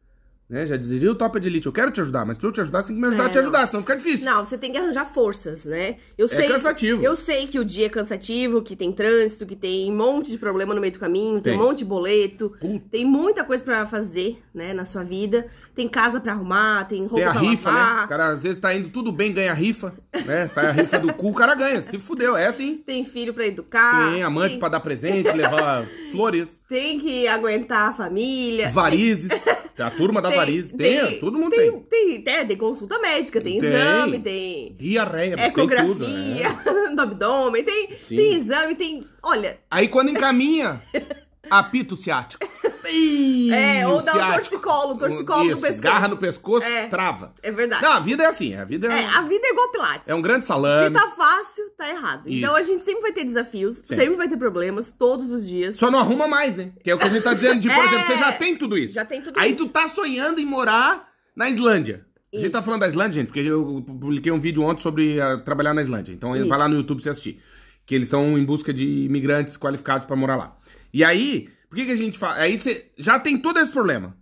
Né? Já dizia o Top de Elite, eu quero te ajudar, mas pra eu te ajudar, você tem que me ajudar É, a te não. ajudar, senão fica difícil. Não, você tem que arranjar forças, né? Eu sei. É cansativo. Eu sei que o dia é cansativo, que tem trânsito, que tem um monte de problema no meio do caminho, tem, Tem. um monte de boleto, Puta. tem muita coisa pra fazer, né, na sua vida. Tem casa pra arrumar, tem roupa Tem a rifa, lavar. né? O cara às vezes tá indo tudo bem, ganha a rifa, né? Sai a rifa do cu, o cara ganha. Se fudeu, é assim. Tem filho pra educar. Tem amante tem, pra dar presente, levar flores, tem que aguentar a família. varizes. A turma da varizes. Tem, todo mundo tem. tem. Tem, é, tem consulta médica, tem, Tem. exame, tem Diarreia, tem ecografia tudo. né? do abdômen, tem, Sim. tem exame, tem. Olha, Aí quando encaminha, apito ciático. Ih, É, ou dá o torcicolo, torcicolo no Isso, pescoço. Garra no pescoço, É. trava. é verdade. Não, a vida é assim, a vida é, É, a vida é igual Pilates. é um grande Se salame. tá fácil, tá errado. Então a Isso. gente sempre vai ter desafios, Sempre. sempre vai ter problemas, todos os dias. Só não arruma mais, né? Que é o que a gente tá dizendo de, por É. exemplo, você já tem tudo isso. Já tem tudo Aí isso. tu tá sonhando em morar na Islândia. A gente Isso. tá falando da Islândia, gente, porque eu publiquei um vídeo ontem sobre ah, trabalhar na Islândia. Então Isso. vai lá no YouTube você assistir. Que eles estão em busca de imigrantes qualificados pra morar lá. E aí, por que, que a gente fala? Aí você já tem todo esse problema.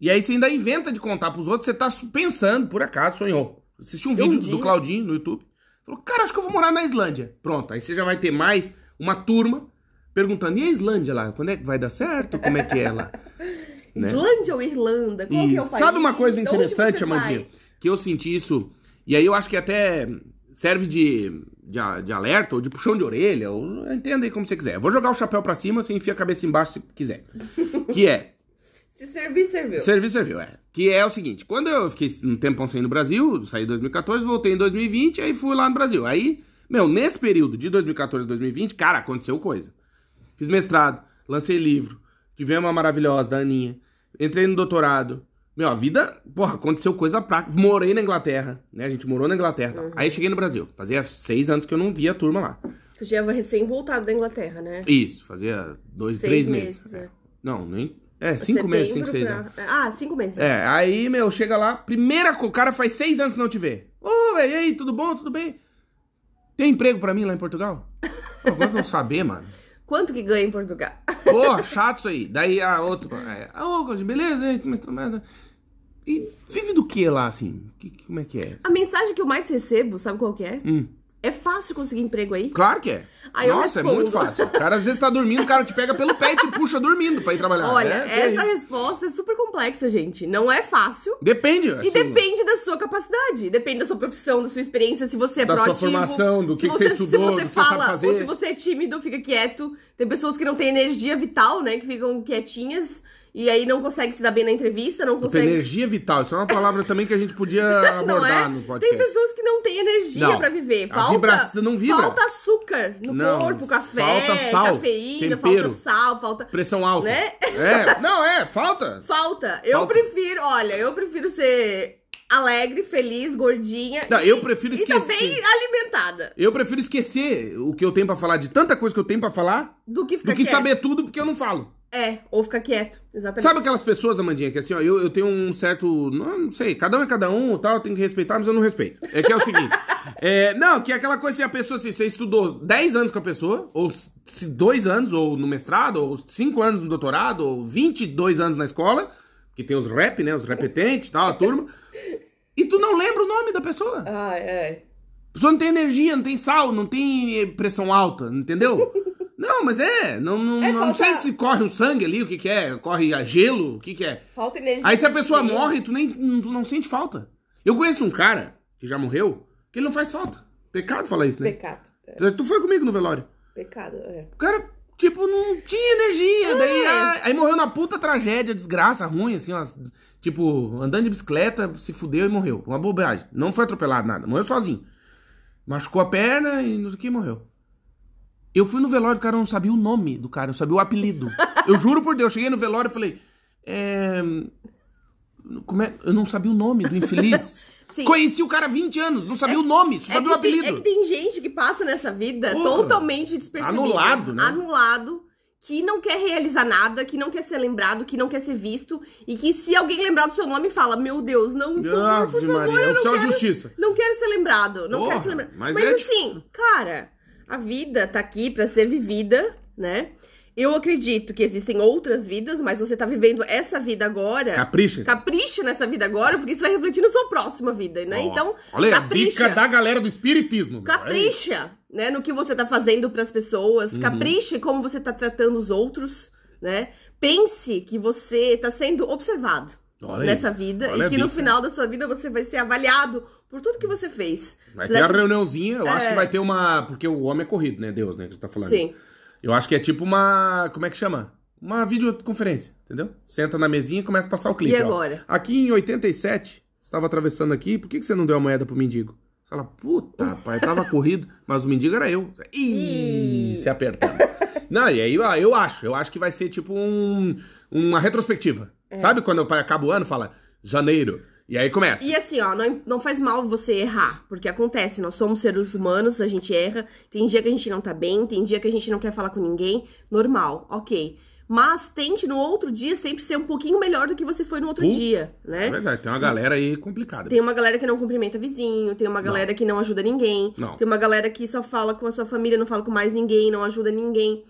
E aí você ainda inventa de contar pros outros, você tá pensando, por acaso, sonhou. Assistiu um Um vídeo dia. do Claudinho no YouTube. Falou, cara, acho que eu vou morar na Islândia. Pronto, aí você já vai ter mais uma turma perguntando, e a Islândia lá? Quando é que vai dar certo? Como é que é lá? né? Islândia ou Irlanda? Qual que é o país? Sabe uma coisa interessante, Amandinha? vai? Que eu senti isso, e aí eu acho que até serve de, de, de alerta ou de puxão de orelha, ou entenda aí como você quiser. Eu vou jogar o chapéu pra cima, você enfia a cabeça embaixo se quiser. que é, Se servir, serviu. servir, serviu, é. Que é o seguinte, quando eu fiquei um tempão sem ir no Brasil, saí em 2014, voltei em 2020, aí fui lá no Brasil. Aí, meu, nesse período de 2014 a 2020, cara, aconteceu coisa. Fiz mestrado, lancei livro, tivemos uma maravilhosa da Aninha, entrei no doutorado. Meu, a vida, porra, aconteceu coisa pra... Morei na Inglaterra, né? A gente morou na Inglaterra. Aí cheguei no Brasil. Fazia seis anos que eu não via a turma lá. Tu já vai recém-voltado da Inglaterra, né? Isso, fazia dois, Seis três meses, meses. é. Não, nem... É, cinco meses, cinco, seis pra... anos. Ah, cinco meses. É, aí, meu, chega lá, primeira o cara faz seis anos que não te vê. Ô, velho, e aí, tudo bom? Tudo bem? Tem emprego pra mim lá em Portugal? Pô, como é que eu vou saber, mano? Quanto que ganha em Portugal? Porra, chato isso aí. Daí a outra, é, ah, ô, beleza? é tá? E vive do que lá, assim? Que, como é que é? A mensagem que eu mais recebo, sabe qual que é? Hum. É fácil conseguir emprego aí? Claro que é. Aí Nossa, é muito fácil. O cara às vezes tá dormindo, o cara te pega pelo pé e te puxa dormindo pra ir trabalhar. Olha, É, essa terrível. resposta é super complexa, gente. Não é fácil. Depende. E assim, depende da sua capacidade, depende da sua profissão, da sua experiência, se você é Da sua proativo. formação, do se que que você estudou, se você do que você sabe fala, fazer. Ou se você é tímido, fica quieto. Tem pessoas que não têm energia vital, né? Que ficam quietinhas e aí não conseguem se dar bem na entrevista, não Puta, conseguem. energia vital. Isso é uma palavra também que a gente podia Não abordar é? no Tem podcast. pessoas que não têm energia pra viver. Falta, vibração não vibra. Falta açúcar no Não, corpo, café, falta sal, cafeína, tempero. falta sal, falta. Pressão alta. Né? É, não, é, falta. Falta. Eu Falta. prefiro, olha, eu prefiro ser alegre, feliz, gordinha. Não, e- eu prefiro E esquecer. também alimentada. Eu prefiro esquecer o que eu tenho pra falar, de tanta coisa que eu tenho pra falar, Do que ficar do que saber tudo porque eu não falo. É, ou ficar quieto. Exatamente. Sabe aquelas pessoas, Amandinha, que assim, ó, eu, eu tenho um certo. Não, não sei, cada um é cada um tal, eu tenho que respeitar, mas eu não respeito. É que é o seguinte. é, não, que é aquela coisa assim, a pessoa, assim, você estudou 10 anos com a pessoa, ou 2 anos, ou no mestrado, ou 5 anos no doutorado, ou 22 anos na escola, que tem os rap, né? Os repetentes e tal, a turma. E tu não lembra o nome da pessoa. Ah, é. A pessoa não tem energia, não tem sal, não tem pressão alta, entendeu? Não, mas é, não, não, É, não falta- sei se corre o sangue ali, o que que é, corre a gelo, o que que é. Falta energia. Aí se a pessoa Sim. morre, tu nem tu não sente falta. Eu conheço um cara que já morreu, que ele não faz falta. Pecado falar isso, né? Pecado. É, Tu foi comigo no velório. pecado, é. O cara, tipo, não tinha energia. Daí, ah, aí morreu na puta tragédia, desgraça, ruim, assim, ó. Tipo, andando de bicicleta, se fudeu e morreu. Uma bobagem. Não foi atropelado, nada. Morreu sozinho. Machucou a perna e não sei o que morreu. Eu fui no velório, o cara eu não sabia o nome do cara, eu sabia o apelido. Eu juro por Deus, cheguei no velório e falei. É... Como é? Eu não sabia o nome do infeliz. Sim. Conheci o cara há 20 anos, não sabia o nome, só É sabia o apelido. tem, é que tem gente que passa nessa vida Porra. totalmente despercebida. Anulado, né? Anulado, que não quer realizar nada, que não quer ser lembrado, que não quer ser visto. E que se alguém lembrar do seu nome, fala, meu Deus, não, Ave por favor, Maria, eu não oficial de quero, justiça. Não quero ser lembrado, não Porra, quero ser lembrado. mas Mas, é assim, cara, a vida tá aqui pra ser vivida, né? Eu acredito que existem outras vidas, mas você tá vivendo essa vida agora. Capricha. Capricha nessa vida agora, porque isso vai refletir na sua próxima vida, né? Ó, Então, Olha aí, a capricha. dica da galera do espiritismo. Capricha, né, no que você tá fazendo pras pessoas. Uhum. Capriche como você tá tratando os outros, né? Pense que você tá sendo observado Olha aí, nessa vida olha e que no final da sua vida você vai ser avaliado por tudo que você fez. Vai Você ter a vai- reuniãozinha, eu acho É. que vai ter uma. Porque o homem é corrido, né? Deus, né? Que gente tá falando. Sim. Eu acho que é tipo uma. Como é que chama? Uma videoconferência, entendeu? Senta na mesinha e começa a passar o clipe. E ó. agora? Aqui em 87, você tava atravessando aqui, por que, que você não deu a moeda pro mendigo? Você fala, puta, pai, tava corrido, mas o mendigo era eu. Ih, Ih. se apertando. Não, e aí ó, eu acho, eu acho que vai ser tipo um, uma retrospectiva. É. Sabe quando acaba o ano, fala janeiro, e aí começa. E assim, ó, não, não faz mal você errar, porque acontece, nós somos seres humanos, a gente erra, tem dia que a gente não tá bem, tem dia que a gente não quer falar com ninguém, normal, ok. Mas tente no outro dia sempre ser um pouquinho melhor do que você foi no outro Puta, dia, É né? verdade, tem uma galera aí complicada. Tem uma galera que não cumprimenta vizinho, tem uma galera que não ajuda ninguém, Não. tem uma galera que só fala com a sua família, não fala com mais ninguém, não ajuda ninguém.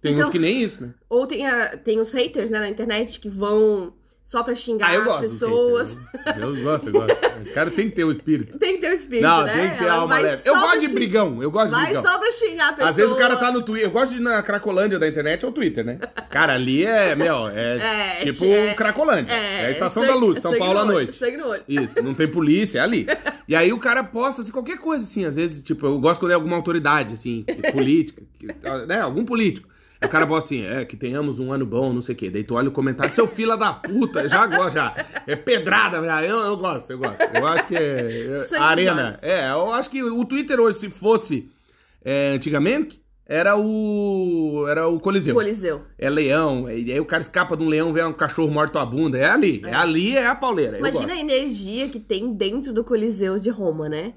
Tem Então- uns que nem isso, né? Ou tem, a- tem os haters, né, na internet que vão só pra xingar Ah, eu as gosto. pessoas. haters, Eu, gosto, eu gosto. O cara tem que ter o espírito. Tem que ter o espírito, Não, né? tem que ter Ela alma vai leve. Eu gosto de xing- brigão, eu gosto de Vai brigão. só pra xingar a pessoa. Às vezes o cara tá no Twitter. Eu gosto de ir na Cracolândia da internet, é o Twitter, né? Cara, ali é, meu, é, É, tipo é- Cracolândia. É, a Estação sangue- da Luz, São Paulo à noite. Sangue no olho. Isso, não tem polícia, é ali. E aí o cara posta assim, qualquer coisa, assim, às vezes, tipo, eu gosto quando é alguma autoridade, assim, política, né? Algum político. O cara posta assim, é, que tenhamos um ano bom, não sei o quê. Daí tu olha o comentário, seu fila da puta, já gosto, já. É pedrada, já. Eu, eu gosto, eu gosto. Eu acho que é, é arena. É, eu acho que o Twitter hoje, se fosse é, antigamente, era o. Era o Coliseu. Coliseu. É leão, e aí o cara escapa de um leão, vê um cachorro morto à bunda. É ali. É, ali, é a pauleira. Imagina a energia que tem dentro do Coliseu de Roma, né?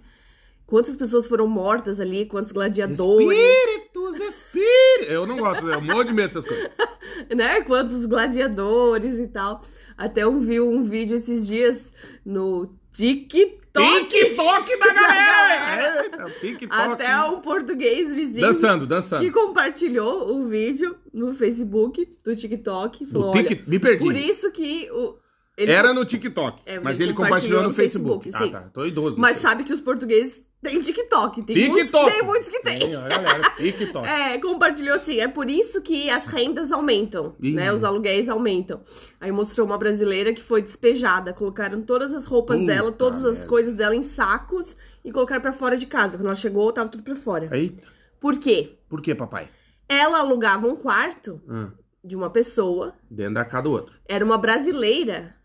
Quantas pessoas foram mortas ali, quantos gladiadores, Espíritos, espíritos. Eu não gosto, eu morro de medo dessas coisas. né? Quantos gladiadores e tal. Até eu vi um vídeo esses dias no TikTok. TikTok da galera! Eita, TikTok. Até um português vizinho Dançando, dançando. que compartilhou o vídeo no Facebook do TikTok. Falou, olha, me perdi. Por isso que o, ele Era no TikTok, É, mas ele ele compartilhou no compartilhou no Facebook. Facebook, ah, tá. Tô idoso. Mas sabe que os portugueses Tem TikTok. Tem TikTok. Muitos, tem muitos que tem. Tem, galera. TikTok. É, compartilhou assim, é por isso que as rendas aumentam, Ih. né? Os aluguéis aumentam. Aí mostrou uma brasileira que foi despejada, colocaram todas as roupas Puta dela, todas as merda. coisas dela em sacos e colocaram pra fora de casa. Quando ela chegou, tava tudo pra fora. Eita. Por quê? Por que, papai? Ela alugava um quarto Hum, de uma pessoa, dentro da casa do outro. era uma brasileira,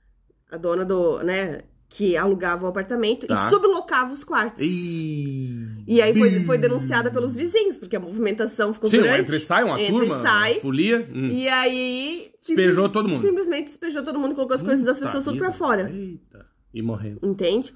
a dona do, né, que alugava o apartamento Tá. e sublocava os quartos. Ih. E aí foi, foi denunciada pelos vizinhos, porque a movimentação ficou Sim, grande. entra e sai, uma Entra e turma, sai. folia. Hum. E aí. Despejou todo mundo. Simplesmente despejou todo mundo, colocou as coisas das Puta pessoas tudo pra fora. Eita. E morreu. Entende?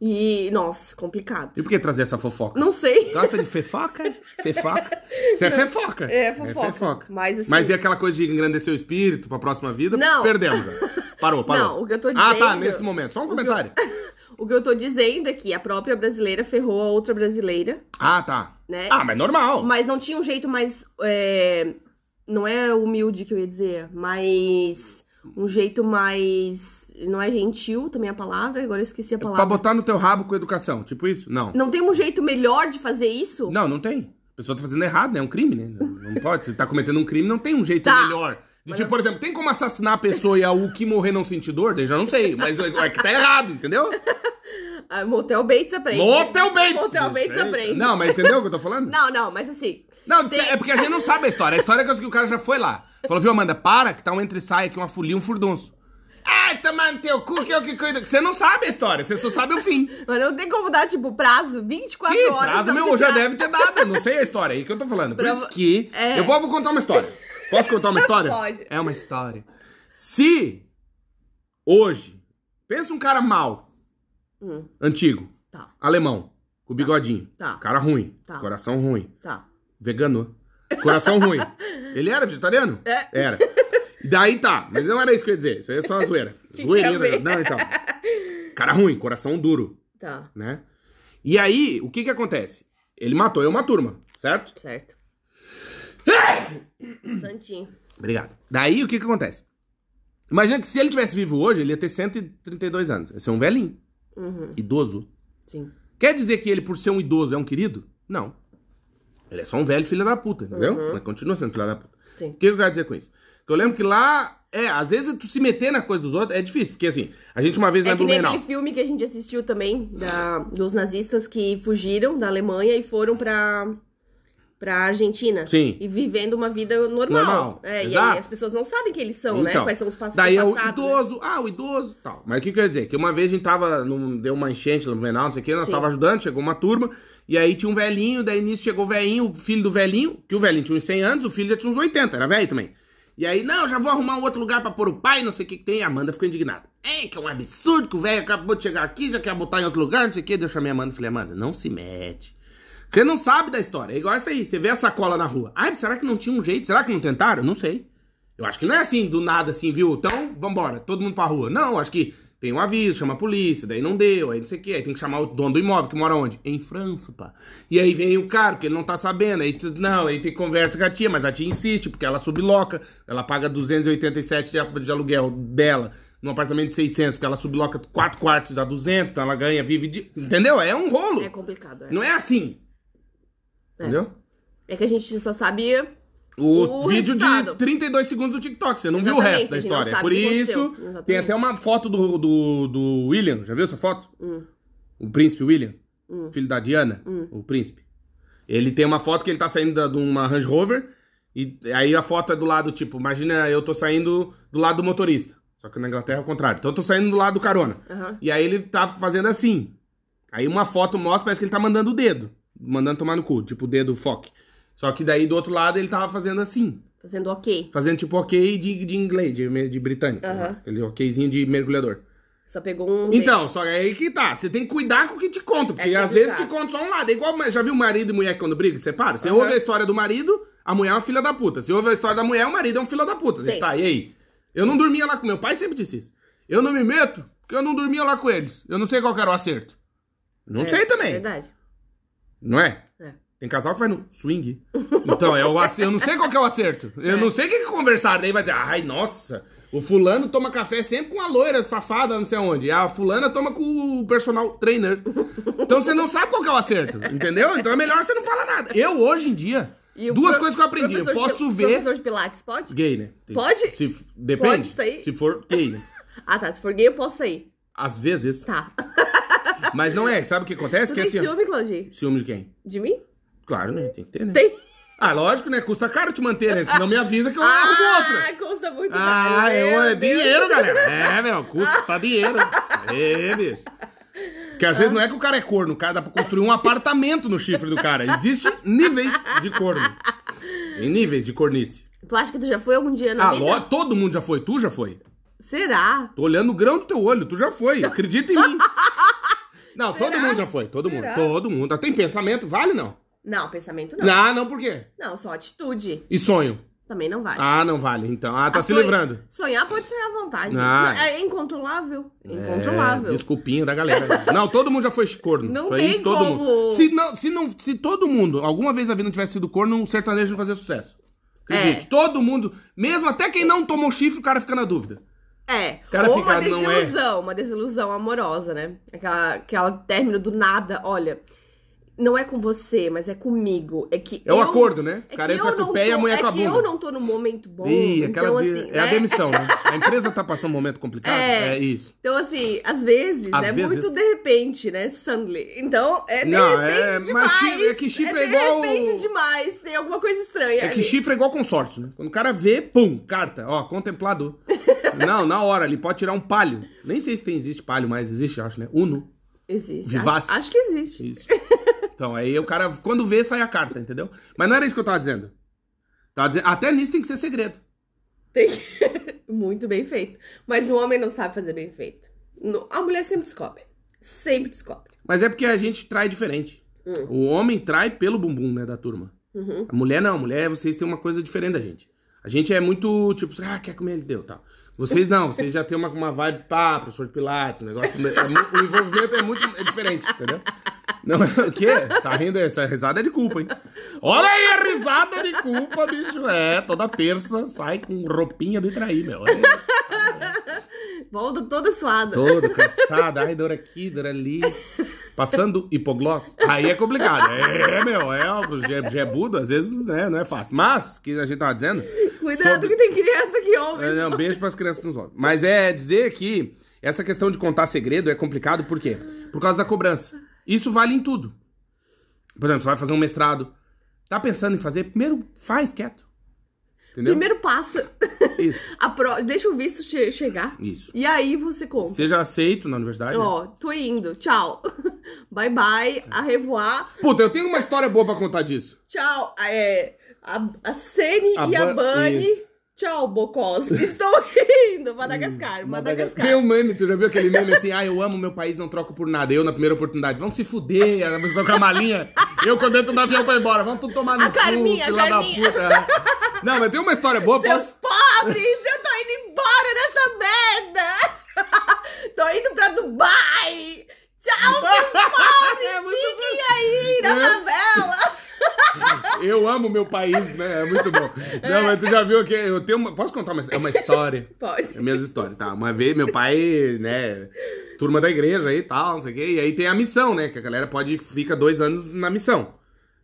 E, nossa, complicado. E por que trazer essa fofoca? Não sei. Gosta de fefoca? Fefoca? Isso é fefoca. É, fofoca. Mas, assim- Mas e aquela coisa de engrandecer o espírito pra próxima vida? Não. Perdemos. Parou, parou. Não, o que eu tô Ah, tá, dizendo- nesse momento. Só um que eu- comentário. O que eu tô dizendo é que a própria brasileira ferrou a outra brasileira, Ah, tá. né? Ah, mas normal. Mas não tinha um jeito mais. é, Não é humilde que eu ia dizer, mas. Um jeito mais. Não é gentil também a palavra, agora eu esqueci a Pra palavra. botar no teu rabo com educação, tipo isso? Não. Não tem um jeito melhor de fazer isso? Não, não tem. A pessoa tá fazendo errado, né? É um crime, né? Não não pode. Se tá cometendo um crime, não tem um jeito Tá. melhor. De, tipo, por exemplo, tem como assassinar a pessoa e a U que morrer não sentir dor? Daí já não sei. Mas é que tá errado, entendeu? Ah, Motel Bates aprende. Motel Bates. Motel Bates aprende. Não, mas entendeu o que eu tô falando? Não, não, mas assim. Não, Tem- é porque a gente não sabe a história. A história é que o cara já foi lá. Falou, viu, Amanda, para, que tá um entre sai aqui, uma folia, um furdunço. Ai, tomando teu cu, que é o que cuida. Você não sabe a história, você só sabe o fim. Mas não tem como dar, tipo, prazo 24 Que horas. prazo pra meu, já deve ter dado, eu não sei a história, é aí que eu tô falando. Por Pra- isso que é. eu vou, vou contar uma história. Posso contar uma história? Pode. É uma história. Se hoje, pensa um cara mal, Hum, antigo, tá, alemão, com bigodinho, Tá. cara ruim, Tá. coração ruim, tá. vegano, coração ruim. Ele era vegetariano? É. Era. Daí tá, mas não era isso que eu ia dizer, isso aí é só uma zoeira. É não, então. Cara ruim, coração duro, Tá, né? E aí, o que que acontece? Ele matou eu uma turma, certo? certo. Santinho. Obrigado. Daí, o que que acontece? Imagina que se ele tivesse vivo hoje, ele ia ter 132 anos. Ia ser um velhinho, Uhum, idoso. sim. Quer dizer que ele, por ser um idoso, é um querido? Não. Ele é só um velho filho da puta, entendeu? Mas continua sendo filho da puta. Uhum. Sim. O que eu quero dizer com isso? Que eu lembro que lá, é, às vezes tu se meter na coisa dos outros é difícil, porque assim, a gente uma vez É na Blumenau. aquele filme que a gente assistiu também, da, dos nazistas que fugiram da Alemanha e foram pra, pra Argentina. Sim. E vivendo uma vida normal. Normal, É, e aí as pessoas não sabem quem eles são, né? Então, Quais são os passados. Daí é o né? idoso, ah, o idoso, tal. Mas o que que eu ia dizer? Que uma vez a gente tava, num, deu uma enchente no Blumenau, não sei o que, nós Sim. tava ajudando, chegou uma turma, e aí tinha um velhinho, daí nisso chegou o velhinho, o filho do velhinho, que o velhinho tinha uns 100 anos, o filho já tinha uns 80, era velho também. E aí, não, já vou arrumar um outro lugar pra pôr o pai, não sei o que que tem. A Amanda ficou indignada. É, que é um absurdo que o velho acabou de chegar aqui, já quer botar em outro lugar, não sei o que. Daí Eu chamei a Amanda e falei, Amanda, não se mete. Você não sabe da história. É igual essa aí. Você vê a sacola na rua. Ai, será que não tinha um jeito? Será que não tentaram? Não sei. Eu acho que não é assim, do nada, assim, viu? Então, vambora, todo mundo pra rua. Não, acho que tem um aviso, chama a polícia, daí não deu, aí não sei o quê. Aí tem que chamar o dono do imóvel, que mora onde? Em França, pá. E aí vem o cara, porque ele não tá sabendo. Aí, não, aí tem conversa com a tia, mas a tia insiste, porque ela subloca. Ela paga 287 de, de aluguel dela num apartamento de 600, porque ela subloca 4 quartos, dá 200, então ela ganha, vive de... Entendeu? É um rolo. É complicado, é. Não é assim. É. Entendeu? É que a gente só sabia. O, O vídeo resultado. de 32 segundos do TikTok, você não viu o Exatamente, resto da história. sabe Por isso. Exatamente. tem até uma foto do, do, do William, já viu essa foto? Hum. O príncipe William, filho da Diana, Hum. o príncipe. Ele tem uma foto que ele tá saindo da- de uma Range Rover, e aí a foto é do lado, tipo, imagina eu tô saindo do lado do motorista. Só que na Inglaterra é o contrário. Então eu tô saindo do lado do carona. Aham. E aí ele tá fazendo assim. Aí uma foto mostra, parece que ele tá mandando o dedo. Mandando tomar no cu, tipo o dedo foque. Só que daí do outro lado ele tava fazendo assim. Fazendo ok. Fazendo tipo ok de, de inglês, de, de britânico. Né? Aquele okzinho de mergulhador. Só pegou um. Então, só é aí que tá. Você tem que cuidar com o que te conta. Porque É às vezes te conta só um lado. É igual, já viu marido e mulher quando brigam? Separa? Você Aham. ouve a história do marido, a mulher é uma filha da puta. Você ouve a história da mulher, o marido é um filho da puta. Você tá, e aí? Eu não dormia lá com meu pai, sempre disse isso. Eu não me meto porque eu não dormia lá com eles. Eu não sei qual era o acerto. Não É, sei também. Verdade. Não é? É. Tem casal que vai no swing. Então, é o acerto. Eu não sei qual que é o acerto. Eu não sei o que, que conversaram. Daí vai dizer, ai, nossa, O fulano toma café sempre com a loira safada, não sei aonde. E a fulana toma com o personal trainer. Então você não sabe qual que é o acerto, entendeu? Então é melhor você não falar nada. Eu, hoje em dia, duas pro- coisas que eu aprendi. Eu professor de posso pil- ver... Professor de Pilates, pode? Gay, né? Tem- Pode? Se, depende. Pode sair? Se for gay, né? Ah, tá. Se for gay, eu posso sair. Às vezes. Tá. Mas não é. Sabe o que acontece? Tu que tem assim, ó. ciúme, Claudinho? Ciúme de quem? De mim? Claro, né? Tem que ter, né? Tem. Ah, lógico, né? Custa caro te manter, né? Senão me avisa que eu arrumo outra. Ah, custa muito Ah, caro. eu, Meu é dinheiro, galera. É, meu, custa dinheiro. É, bicho. Porque às vezes não é que o cara é corno, o cara dá pra construir um apartamento no chifre do cara. Existem níveis de corno. Tem níveis de cornice. Tu acha que tu já foi algum dia na Ah, vida? ló- todo mundo já foi. Tu já foi. Será? Tô olhando o grão do teu olho, tu já foi. Acredita em mim. Não, todo Será? mundo já foi. Todo mundo. Será? Todo mundo. Tem pensamento? Vale não? Não, pensamento não. Não, não, por quê? Não, só atitude. E sonho? Também não vale. Ah, não vale. Então, ah, tá Ah, se sonho- livrando. Sonhar pode sonhar à vontade. Ah. É incontrolável. É, Incontrolável. desculpinho da galera. Não, todo mundo já foi corno. Não Isso aí, tem todo como. mundo. Se, não, se, não, se todo mundo, alguma vez na vida não tivesse sido corno, o sertanejo não fazia sucesso. Acredite, É. todo mundo, mesmo até quem não tomou chifre, o cara fica na dúvida. É. cara Ou fica, uma é. desilusão, uma desilusão amorosa, né? Aquela, aquela término do nada. Olha, não é com você, mas é comigo. É que É o eu- acordo, né? O É cara que entra eu com o pé e a tô- mulher é com a que bunda. eu não tô no momento bom. Ih, aquela então, de- assim, é a né? demissão, né? A empresa tá passando um momento complicado. É. É, isso. Então, assim, às vezes Às é vezes. muito de repente, né? Suddenly. Então, é de Não, repente é- demais. chifre- é que chifre é de igual- repente demais. Tem alguma coisa estranha. É que ali. chifre é igual consórcio, né? Quando o cara vê, pum, carta, ó, contemplado. não, na hora, ele pode tirar um palio. Nem sei se tem, existe palio, mas existe, acho, né? Uno. Existe. Vivace. Acho, acho que existe. Isso. Então, aí o cara, quando vê, sai a carta, entendeu? Mas não era isso que eu tava dizendo. Tava dizendo, até nisso tem que ser segredo. Tem que- Muito bem feito. Mas o homem não sabe fazer bem feito. A mulher sempre descobre. Sempre descobre. Mas é porque a gente trai diferente. Hum. O homem trai pelo bumbum, né, da turma. Uhum. A mulher não, a mulher, vocês têm uma coisa diferente da gente. A gente é muito, tipo, ah, quer comer, ele deu, tal. Vocês não, vocês já têm uma, uma vibe, pá, professor de pilates, um negócio, é o envolvimento é muito é diferente, entendeu? Não, o quê? Tá rindo? Essa risada é de culpa, hein? Olha aí a risada de culpa, bicho. É, toda terça sai com roupinha de trair, meu. É, Volta toda suada. todo cansado, ai, dor aqui, dor ali. Passando hipoglós, aí é complicado. É, meu, é, o ge- gebudo, às vezes, né, não é fácil. Mas, o que a gente tava dizendo... Cuidado sobre- que tem criança que ouve. É, não, beijo pras crianças nos olhos. Mas é dizer que essa questão de contar segredo é complicado, por quê? Por causa da cobrança. Isso vale em tudo. Por exemplo, você vai fazer um mestrado. Tá pensando em fazer? Primeiro faz quieto. Entendeu? Primeiro passa. Isso. A pro... Deixa o visto che- chegar. Isso. E aí você conta. Seja aceito na universidade. né? Ó, tô indo. Tchau. Bye bye. A revoar. Puta, eu tenho uma história boa pra contar disso. Tchau. É, a, a Sene e a Bunny. isso. Tchau, Bocós. Estou indo. Madagascar. Madagascar. Tem um meme, tu já viu aquele meme assim? Ah, eu amo meu país, não troco por nada. Eu na primeira oportunidade. Vamos se fuder, a pessoa com a malinha. Eu quando entro no avião pra ir embora. Vamos tudo tomar no A Carminha, cu, a filha da Carminha. puta. Não, mas tem uma história boa. Seus Posso... pobres! Eu tô indo embora dessa merda! tô indo pra Dubai! Tchau, pobres! É muito Fiquem aí na É. favela! Eu amo meu país, né? É muito bom. Não, mas tu já viu que eu tenho uma... Posso contar uma, é uma história? Pode. É minhas histórias, tá? Uma vez meu pai, né, turma da igreja aí e tal, não sei o quê, e aí tem a missão, né? Que a galera pode, fica dois anos na missão.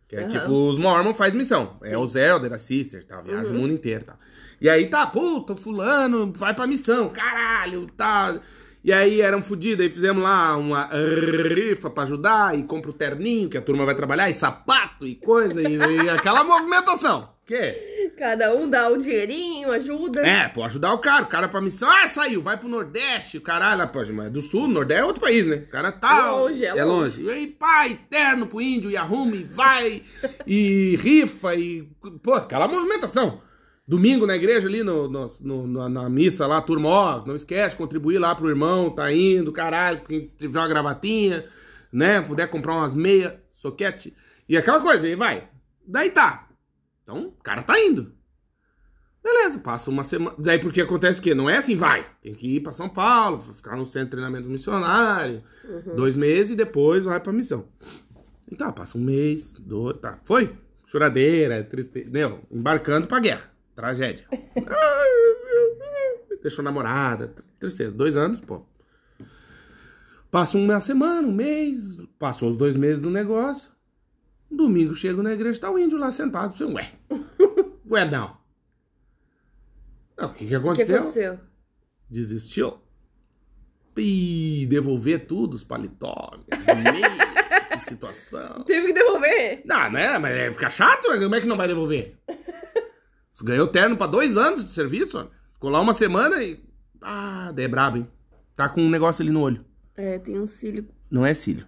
Que é Aham. tipo, os Mormon faz missão. É os Elder, a Sister, tá? Viaja Uhum. o mundo inteiro, tá? E aí tá, puta, fulano vai pra missão, caralho, tá... E aí eram fodidos, aí fizemos lá uma rifa pra ajudar, e compra o terninho que a turma vai trabalhar, e sapato, e coisa, e, e aquela movimentação. Que? Cada um dá um dinheirinho, ajuda. É, pô, ajudar o cara. O cara pra missão. Ah, saiu, vai pro Nordeste. O caralho, pô, mas é do Sul, Nordeste é outro país, né? O cara tá. É longe, é longe. E aí, pai, terno pro índio, e arruma, e vai, e rifa, e. Pô, aquela movimentação. Domingo na igreja ali, no, no- no- na, missa lá, turma, ó, não esquece, contribuir lá pro irmão, tá indo, caralho, quem tiver uma gravatinha, né? Puder comprar umas meias, soquete. E aquela coisa, aí vai. Daí tá. Então, o cara tá indo. Beleza, passa uma semana. Daí porque acontece o quê? Não é assim, vai. Tem que ir pra São Paulo, ficar no centro de treinamento missionário. Dois meses e depois vai pra missão. Então, passa um mês, dois, tá. Foi? Choradeira, tristeza. Não, embarcando pra guerra. Tragédia. deixou namorada, tristeza. Dois anos, pô. Passa uma semana, um mês, passam os dois meses do negócio. Domingo chego na igreja, tá o índio lá sentado. Você, ué, ué não. Não, O que, que O que aconteceu? aconteceu? Desistiu. Ih, devolver tudo, os paletó, que situação. Teve que devolver? Não, né? Mas é, fica chato, né? como é que não vai devolver? Ganhou terno pra dois anos de serviço, ó. Ficou lá uma semana e. Ah, daí é brabo, hein? Tá com um negócio ali no olho. É, tem um cílio Não é cílio.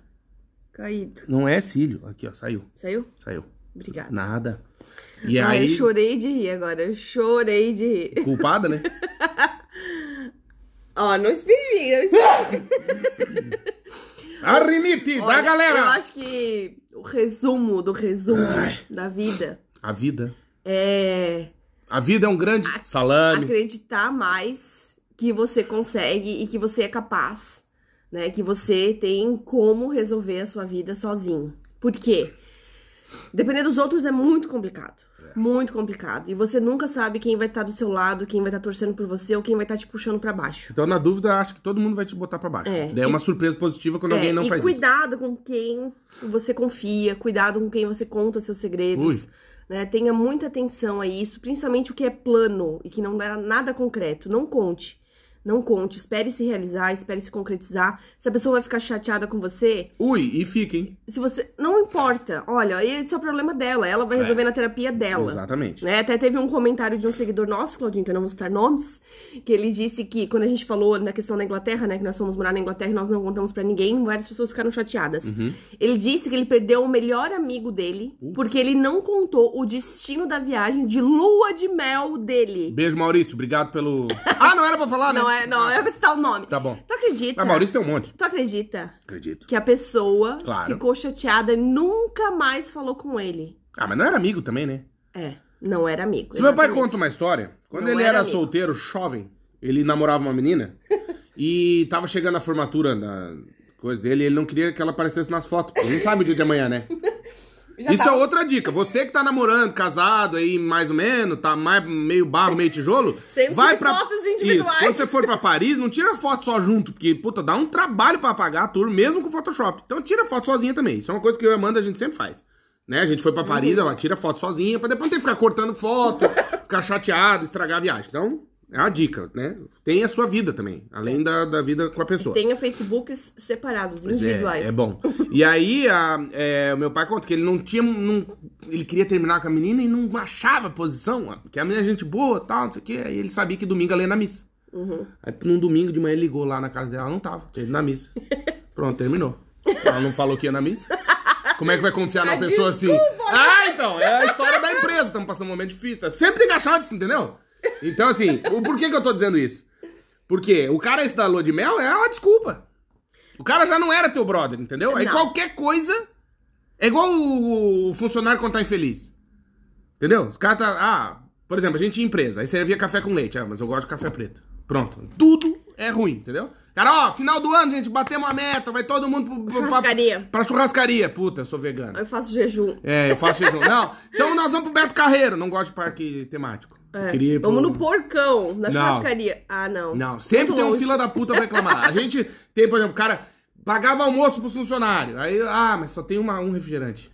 caído. Não é cílio. Aqui, ó, saiu. Saiu? Saiu. Obrigada. Nada. E Ai, aí. eu chorei de rir agora. Eu chorei de rir. Culpada, né? Ó, não espere em mim, não espere mim. A rinite da galera! Eu acho que o resumo do resumo da vida A vida. é A vida é um grande salame. acreditar mais que você consegue e que você é capaz, né? Que você tem como resolver a sua vida sozinho. Por quê? Depender dos outros é muito complicado. Muito complicado. E você nunca sabe quem vai estar do seu lado, quem vai estar torcendo por você ou quem vai estar te puxando pra baixo. Então, na dúvida, acho que todo mundo vai te botar pra baixo. É. Daí é uma surpresa positiva quando alguém É, não e faz isso. cuidado com quem você confia, cuidado com quem você conta seus segredos. Ui. Né? Tenha muita atenção a isso, principalmente o que é plano e que não dá nada concreto. Não conte. Não conte. Espere se realizar, espere se concretizar. Se a pessoa vai ficar chateada com você, Ui, e fica, hein? se você. Não importa. Olha, esse é o problema dela. Ela vai resolver na terapia dela. Exatamente. Né? Até teve um comentário de um seguidor nosso, Claudinho, que eu não vou citar nomes, que ele disse que quando a gente falou na questão da Inglaterra, né, que nós fomos morar na Inglaterra e nós não contamos pra ninguém, várias pessoas ficaram chateadas. Uhum. Ele disse que ele perdeu o melhor amigo dele Uh. porque ele não contou o destino da viagem de lua de mel dele. Beijo, Maurício. Obrigado pelo. Ah, não era pra falar, né? Não é, não, é pra citar o nome. Tá bom. Tu acredita? Ah, Maurício tem um monte. Tu acredita Acredito. que a pessoa Claro. ficou chateada e nunca mais falou com ele? Ah, mas não era amigo também, né? É, não era amigo. Se meu pai conta uma história, quando Não ele era era solteiro, jovem, ele namorava uma menina e tava chegando a formatura da coisa dele e ele não queria que ela aparecesse nas fotos. Ele não sabe o dia de amanhã, né? Já Isso tava- é outra dica. Você que tá namorando, casado aí, mais ou menos, tá mais, meio barro, meio tijolo, Sempre vai pra... fotos individuais. Isso. Quando você for pra Paris, não tira foto só junto, porque, puta, dá um trabalho pra apagar a tour, mesmo com Photoshop. Então tira foto sozinha também. Isso é uma coisa que eu e a Amanda a gente sempre faz. Né? A gente foi pra Paris, ela tira foto sozinha, pra depois não ter que ficar cortando foto, ficar chateado, estragar a viagem. Então, é uma dica, né? Tem a sua vida também, além da, da vida com a pessoa. Tenha Facebooks separados, Pois individuais. É, é bom. E aí, a- é, o meu pai conta que ele não tinha. não- ele queria terminar com a menina e não achava posição, porque a menina é gente boa tal, não sei o quê. Aí ele sabia que domingo ela ia na missa. Uhum. Aí num domingo de manhã ele ligou lá na casa dela, ela não tava, tinha ido na missa. Pronto, terminou. Ela não falou que ia na missa. Como é que vai confiar numa pessoa assim? né? Ah, então, é a história da empresa, estamos passando um momento difícil. Sempre tem que achar entendeu? Então, assim, o- por que, que eu tô dizendo isso? Porque o cara esse da lua de mel é uma desculpa. O cara já não era teu brother, entendeu? Aí Não. qualquer coisa. É igual o, o funcionário quando tá infeliz. Entendeu? Os caras tá. Ah, por exemplo, a gente tinha empresa, aí servia café com leite. Ah, mas eu gosto de café preto. Pronto. Tudo é ruim, entendeu? Cara, ó, final do ano, gente, batemos uma meta, vai todo mundo pro, pro, Churrascaria. Pra, pra churrascaria. Puta, eu sou vegano. Eu faço jejum. É, eu faço jejum. Não, então nós vamos pro Beto Carreiro. Não gosto de parque temático. É. Queria pro- Vamos no porcão, na Não. churrascaria. Ah, não. Não, sempre Muito tem um longe. fila da puta pra reclamar. A gente tem, por exemplo, o cara pagava almoço pros funcionários. Aí, ah, mas só tem uma, um refrigerante.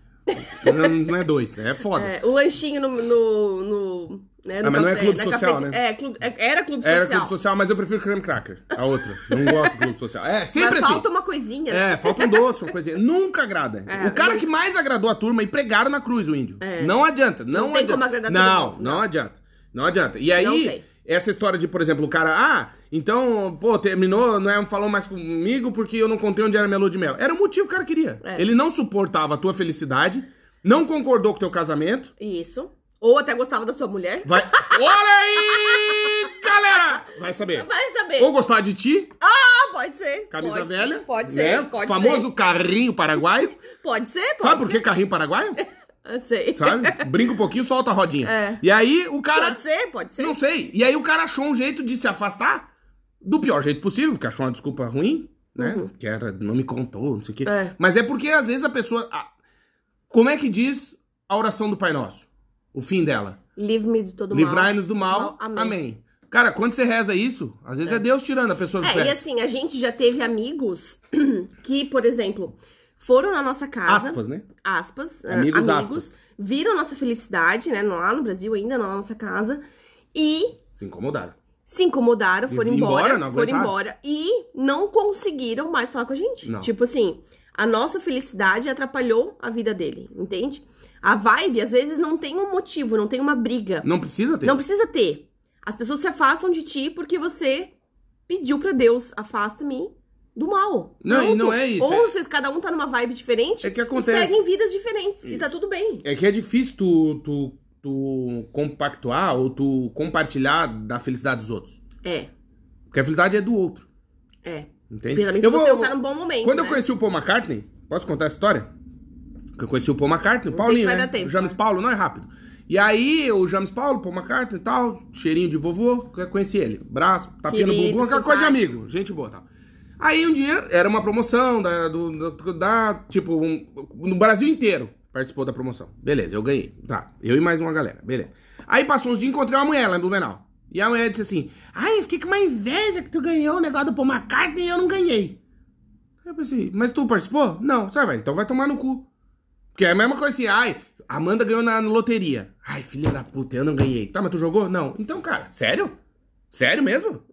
Não, não é dois, é foda. É, o lanchinho no. no, no né, Ah, mas não é café, clube social, cafe- né? É, clube, é, era clube Era social. clube social, mas eu prefiro creme cracker. A outra. Não gosto de clube social. É, sempre Mas assim. falta uma coisinha. né? É, falta um doce, uma coisinha. Nunca agrada. É, o cara não- que mais agradou a turma e pregaram na cruz, o índio. É. Não adianta, não, Não tem adianta. como agradar não, não, não. adianta. Não adianta. E aí, essa história de, por exemplo, o cara, ah, então, pô, terminou, não é, falou mais comigo porque eu não contei onde era minha lua de mel. Era o motivo que o cara queria. É. Ele não suportava a tua felicidade, não concordou com o teu casamento. Isso. Ou até gostava da sua mulher. Vai. Olha aí, galera! Vai saber. Vai saber. Ou gostar de ti, Ah, pode ser. camisa pode velha. Ser, pode né? ser. Pode Famoso ser. carrinho paraguaio. Pode ser, pode Sabe por que carrinho paraguaio? Eu sei. Sabe? Brinca um pouquinho, solta a rodinha. É. E aí o cara. Pode ser, pode ser. Não sei. E aí o cara achou um jeito de se afastar do pior jeito possível, porque achou uma desculpa ruim, né? Que era, não me contou, não sei o quê. Uhum. É. Mas é porque às vezes a pessoa. Como é que diz a oração do Pai Nosso? O fim dela. Livre-me de todo mal. Livrai-nos do mal. Amém. Amém. Cara, quando você reza isso, às vezes é, Deus tirando a pessoa do É, pé. e assim, a gente já teve amigos que, por exemplo, foram na nossa casa. Aspas, né? aspas, Amigos, amigos, aspas. viram nossa felicidade, né, lá no Brasil ainda, na nossa casa, e Se incomodaram. se incomodaram, foram embora, embora, não foram embora e não conseguiram mais falar com a gente. Não. Tipo assim, a nossa felicidade atrapalhou a vida dele, entende? A vibe, às vezes, não tem um motivo, não tem uma briga. Não precisa ter. Não precisa ter. As pessoas se afastam de ti porque você pediu pra Deus, afasta-me do mal. Não, e não é isso, Ou é- você, cada um tá numa vibe diferente É que e acontece. seguem vidas diferentes. E tá Isso. tudo bem. É que é difícil tu, tu, tu compactuar ou tu compartilhar da felicidade dos outros. É, Porque a felicidade é do outro. é. Entende? Principalmente Eu se vou- você não tá num bom momento. Quando eu né? conheci o Paul McCartney, posso contar essa história? Que eu conheci o Paul McCartney, o Paulinho, se né? tempo, o James? Paulo, não é rápido. E aí, o James Paulo, Paul McCartney e tal, cheirinho de vovô, conheci ele. Braço, tapinha no bumbum, aquela coisa de amigo, gente boa e tal. Aí um dia, era uma promoção da, do, do- da tipo, um- no Brasil inteiro participou da promoção. Beleza, eu ganhei. Tá, eu e mais uma galera, beleza. Aí passou uns dias, encontrei uma mulher lá em Blumenau. E a mulher disse assim, ai, eu fiquei com uma inveja que tu ganhou o negócio do Paul McCartney e eu não ganhei. Aí eu pensei, mas tu participou? Não, sabe, vai, então vai tomar no cu. Porque é a mesma coisa assim, ai, Amanda ganhou na loteria. Ai, filha da puta, eu não ganhei. Tá, mas tu jogou? Não. Então, cara, sério? Sério mesmo?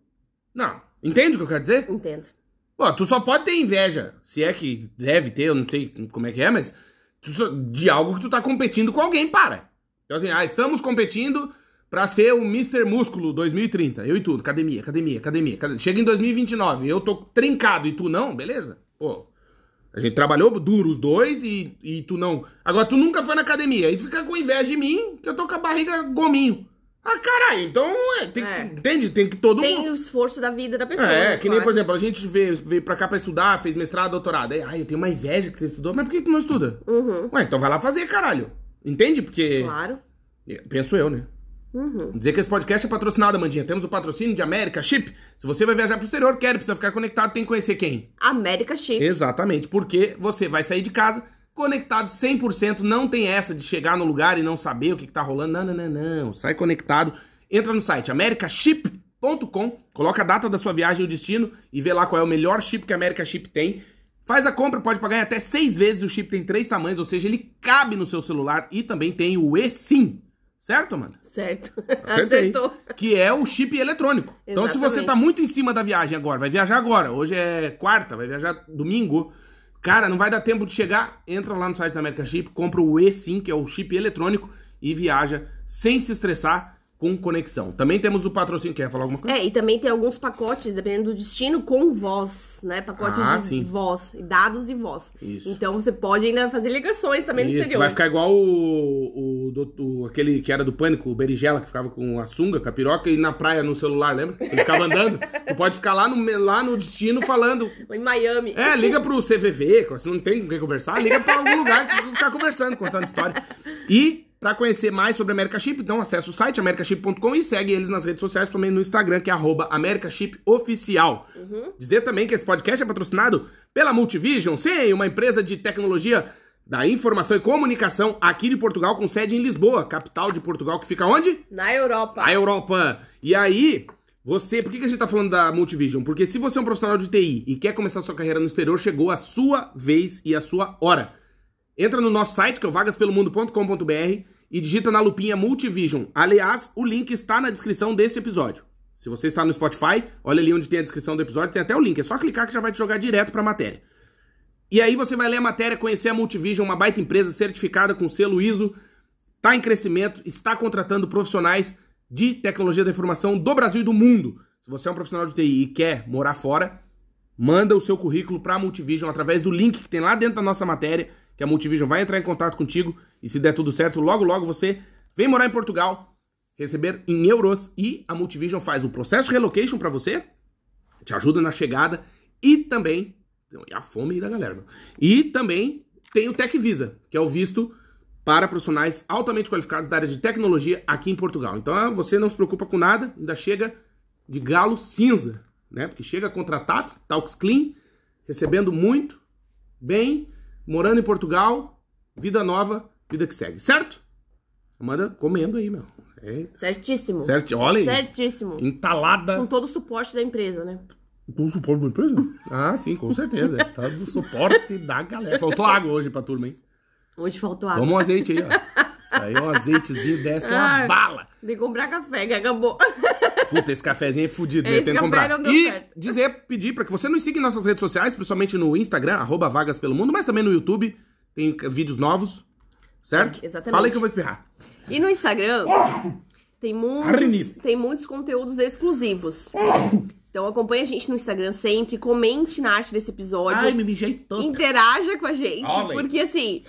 Não. Entende o que eu quero dizer? Entendo. Pô, tu só pode ter inveja, se é que deve ter, eu não sei como é que é, mas só- de algo que tu tá competindo com alguém, para. Então assim, ah, estamos competindo pra ser o Mr. Músculo 2030, eu e tu, academia, academia, academia. academia. Chega em 2029, eu tô trincado e tu não, beleza? Pô, a gente trabalhou duro os dois e, e tu não. Agora tu nunca foi na academia e tu fica com inveja de mim, que eu tô com a barriga gominho. Ah, caralho, então, é, tem, É. entende? Tem que todo Tem mundo... o esforço da vida da pessoa. É, né, que nem, por exemplo, a gente veio, veio pra cá pra estudar, fez mestrado, doutorado. Aí, ai, eu tenho uma inveja que você estudou, mas por que tu não estuda? Uhum, Ué, então vai lá fazer, caralho. Entende? Porque. claro. Penso eu, né? Uhum. Dizer que esse podcast é patrocinado, Amandinha. Temos o patrocínio de América Chip. Se você vai viajar pro exterior, quer, precisa ficar conectado, tem que conhecer quem? América Chip. Exatamente, porque você vai sair de casa conectado 100%, não tem essa de chegar no lugar e não saber o que, que tá rolando. Não, não, não, não. Sai conectado. Entra no site americaship.com, coloca a data da sua viagem e o destino e vê lá qual é o melhor chip que a America Chip tem. Faz a compra, pode pagar em até seis vezes. O chip tem três tamanhos, ou seja, ele cabe no seu celular e também tem o eSIM. Certo, Amanda? Certo. Acertei. Acertou. Que é o chip eletrônico. Então, se você Exatamente. tá muito em cima da viagem agora, vai viajar agora, hoje é quarta, vai viajar domingo, cara, não vai dar tempo de chegar, entra lá no site da América Chip, compra o eSIM, que é o chip eletrônico, e viaja sem se estressar com conexão. Também temos o patrocínio, quer falar alguma coisa? É, e também tem alguns pacotes, dependendo do destino, com voz, né? Pacotes Ah, de sim. voz, dados e voz. Isso. Então você pode ainda fazer ligações também no Isso, exterior. vai ficar igual o, o, o- aquele que era do pânico, o Berigela, que ficava com a sunga, com a piroca e na praia no celular, lembra? Ele ficava andando. tu pode ficar lá no, lá no destino falando. Em Miami. É, liga pro CVV, se não tem com quem conversar, liga pra algum lugar que ficar conversando, contando história. E pra conhecer mais sobre a America Chip, então acessa o site americaship.com e segue eles nas redes sociais, também no Instagram, que é arroba americashipoficial. Dizer também que esse podcast é patrocinado pela Multivision, sim, uma empresa de tecnologia da informação e comunicação aqui de Portugal, com sede em Lisboa, capital de Portugal, que fica onde? Na Europa. A Europa. E aí, você. Por que, que a gente tá falando da Multivision? Porque se você é um profissional de TI e quer começar sua carreira no exterior, chegou a sua vez e a sua hora. Entra no nosso site, que é o vagaspelomundo.com.br, e digita na lupinha Multivision. Aliás, o link está na descrição desse episódio. Se você está no Spotify, olha ali onde tem a descrição do episódio, tem até o link. É só clicar que já vai te jogar direto para a matéria. E aí você vai ler a matéria, conhecer a Multivision, uma baita empresa certificada com selo ISO, está em crescimento, está contratando profissionais de tecnologia da informação do Brasil e do mundo. Se você é um profissional de TI e quer morar fora, manda o seu currículo para a Multivision através do link que tem lá dentro da nossa matéria, que a Multivision vai entrar em contato contigo e se der tudo certo, logo logo você vem morar em Portugal, receber em euros e a Multivision faz o processo de relocation para você, te ajuda na chegada e também e a fome da galera. meu. E também tem o Tech Visa, que é o visto para profissionais altamente qualificados da área de tecnologia aqui em Portugal. Então ah, você não se preocupa com nada, ainda chega de galo cinza, né? Porque chega contratado, talks clean, recebendo muito, bem, morando em Portugal, vida nova, vida que segue, certo? Amanda comendo aí, meu. É. Certíssimo. Certo, olha aí. Certíssimo. Entalada. Com todo o suporte da empresa, né? Com suporte da empresa? Ah, sim, com certeza. Tá do suporte da galera. Faltou água hoje pra turma, hein? Hoje faltou água. Toma um azeite aí, ó. Isso aí é um azeitezinho que é uma bala. Tem que comprar café, que acabou. Puta, esse cafezinho é fudido, né? Tem que comprar. não deu E certo. dizer, pedir pra que você nos siga em nossas redes sociais, principalmente no Instagram, arroba Vagas Pelo Mundo, mas também no YouTube. Tem vídeos novos, certo? É, exatamente. Fala aí que eu vou espirrar. E no Instagram tem muitos, tem muitos conteúdos exclusivos. Então acompanha a gente no Instagram sempre, comente na arte desse episódio. Ai, me mijei todo. Interaja com a gente, Olha porque assim,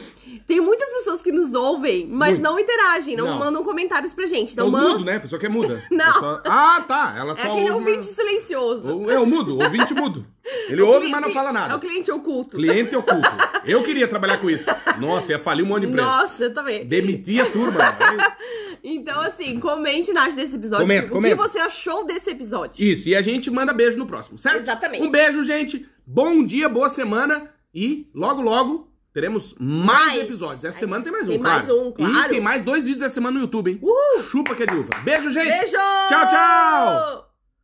tem muitas pessoas que nos ouvem, mas Muito. não interagem, não, Não. mandam comentários pra gente. É Então manda. mudo, né? A pessoa que é muda. Não. É só- Ah, tá. Ela É só aquele ouve... ouvinte silencioso. É o mudo, ouvinte mudo. Ele É o ouve, mas não fala É nada. o cliente oculto. Cliente oculto. Eu queria trabalhar com isso. Nossa, ia falir um monte de empresa. Nossa, eu também. Demitir a turma. Então, assim, comente na arte desse episódio. Comenta, o comenta. que você achou desse episódio? Isso, e a gente manda beijo no próximo, certo? Exatamente. Um beijo, gente. Bom dia, boa semana. E logo, logo teremos mais, Mais. episódios. Essa semana tem mais um, Tem claro. mais um, claro. E tem mais dois vídeos essa semana no YouTube, hein? Uhul. Chupa que é de uva. Beijo, gente. Beijo! Tchau, tchau.